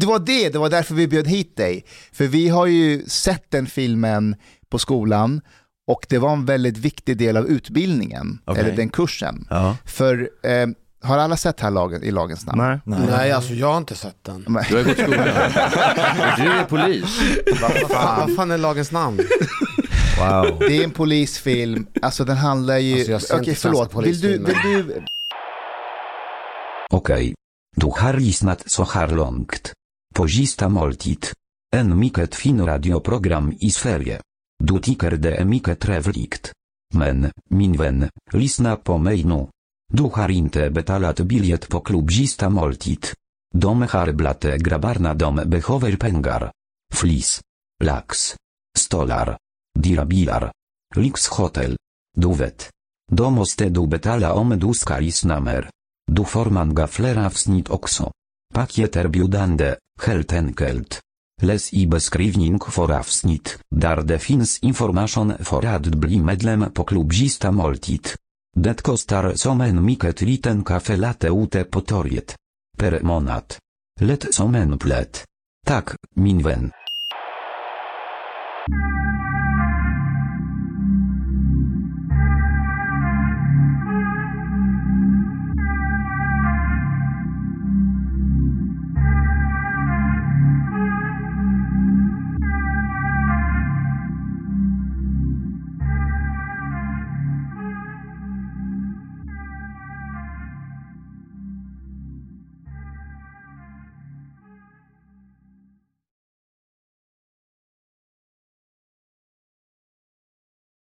Det var det, det var därför vi bjöd hit dig. För vi har ju sett den filmen på skolan och det var en väldigt viktig del av utbildningen, Okej. eller den kursen. Ja. För eh, har alla sett här lagen, i lagens namn? Nej. Nej, alltså jag har inte sett den. Men- Du har gått skolan? Du är polis? Vad fan, vad fan är lagens namn? Wow. Det är en polisfilm, alltså den handlar ju... Alltså, Okej, svenska förlåt. Vill du, vill du... Okej. Du har lyssnat så här långt. På sista måltid. En mycket fin radioprogram i Sverige. Du tycker det är mycket trevligt. Men, min vän, lyssna på mig nu. Du har inte betalat biljett på klubb sista måltid. De har blate grabbarna de behöver pengar. Flis. Lax. Stolar. Dyra bilar. Lyxhotel. Du vet. Då måste du betala om du ska lyssna mer. Du får många fler avsnitt också. Paket erbjudande, helt enkelt. Läs i beskrivning för avsnitt, där det finns information för att bli medlem på klubb Sista Måltid. Det kostar som en mycket liten kaffe latte ute på torget. Per månad. Lätt som en plätt. Tack, min vän.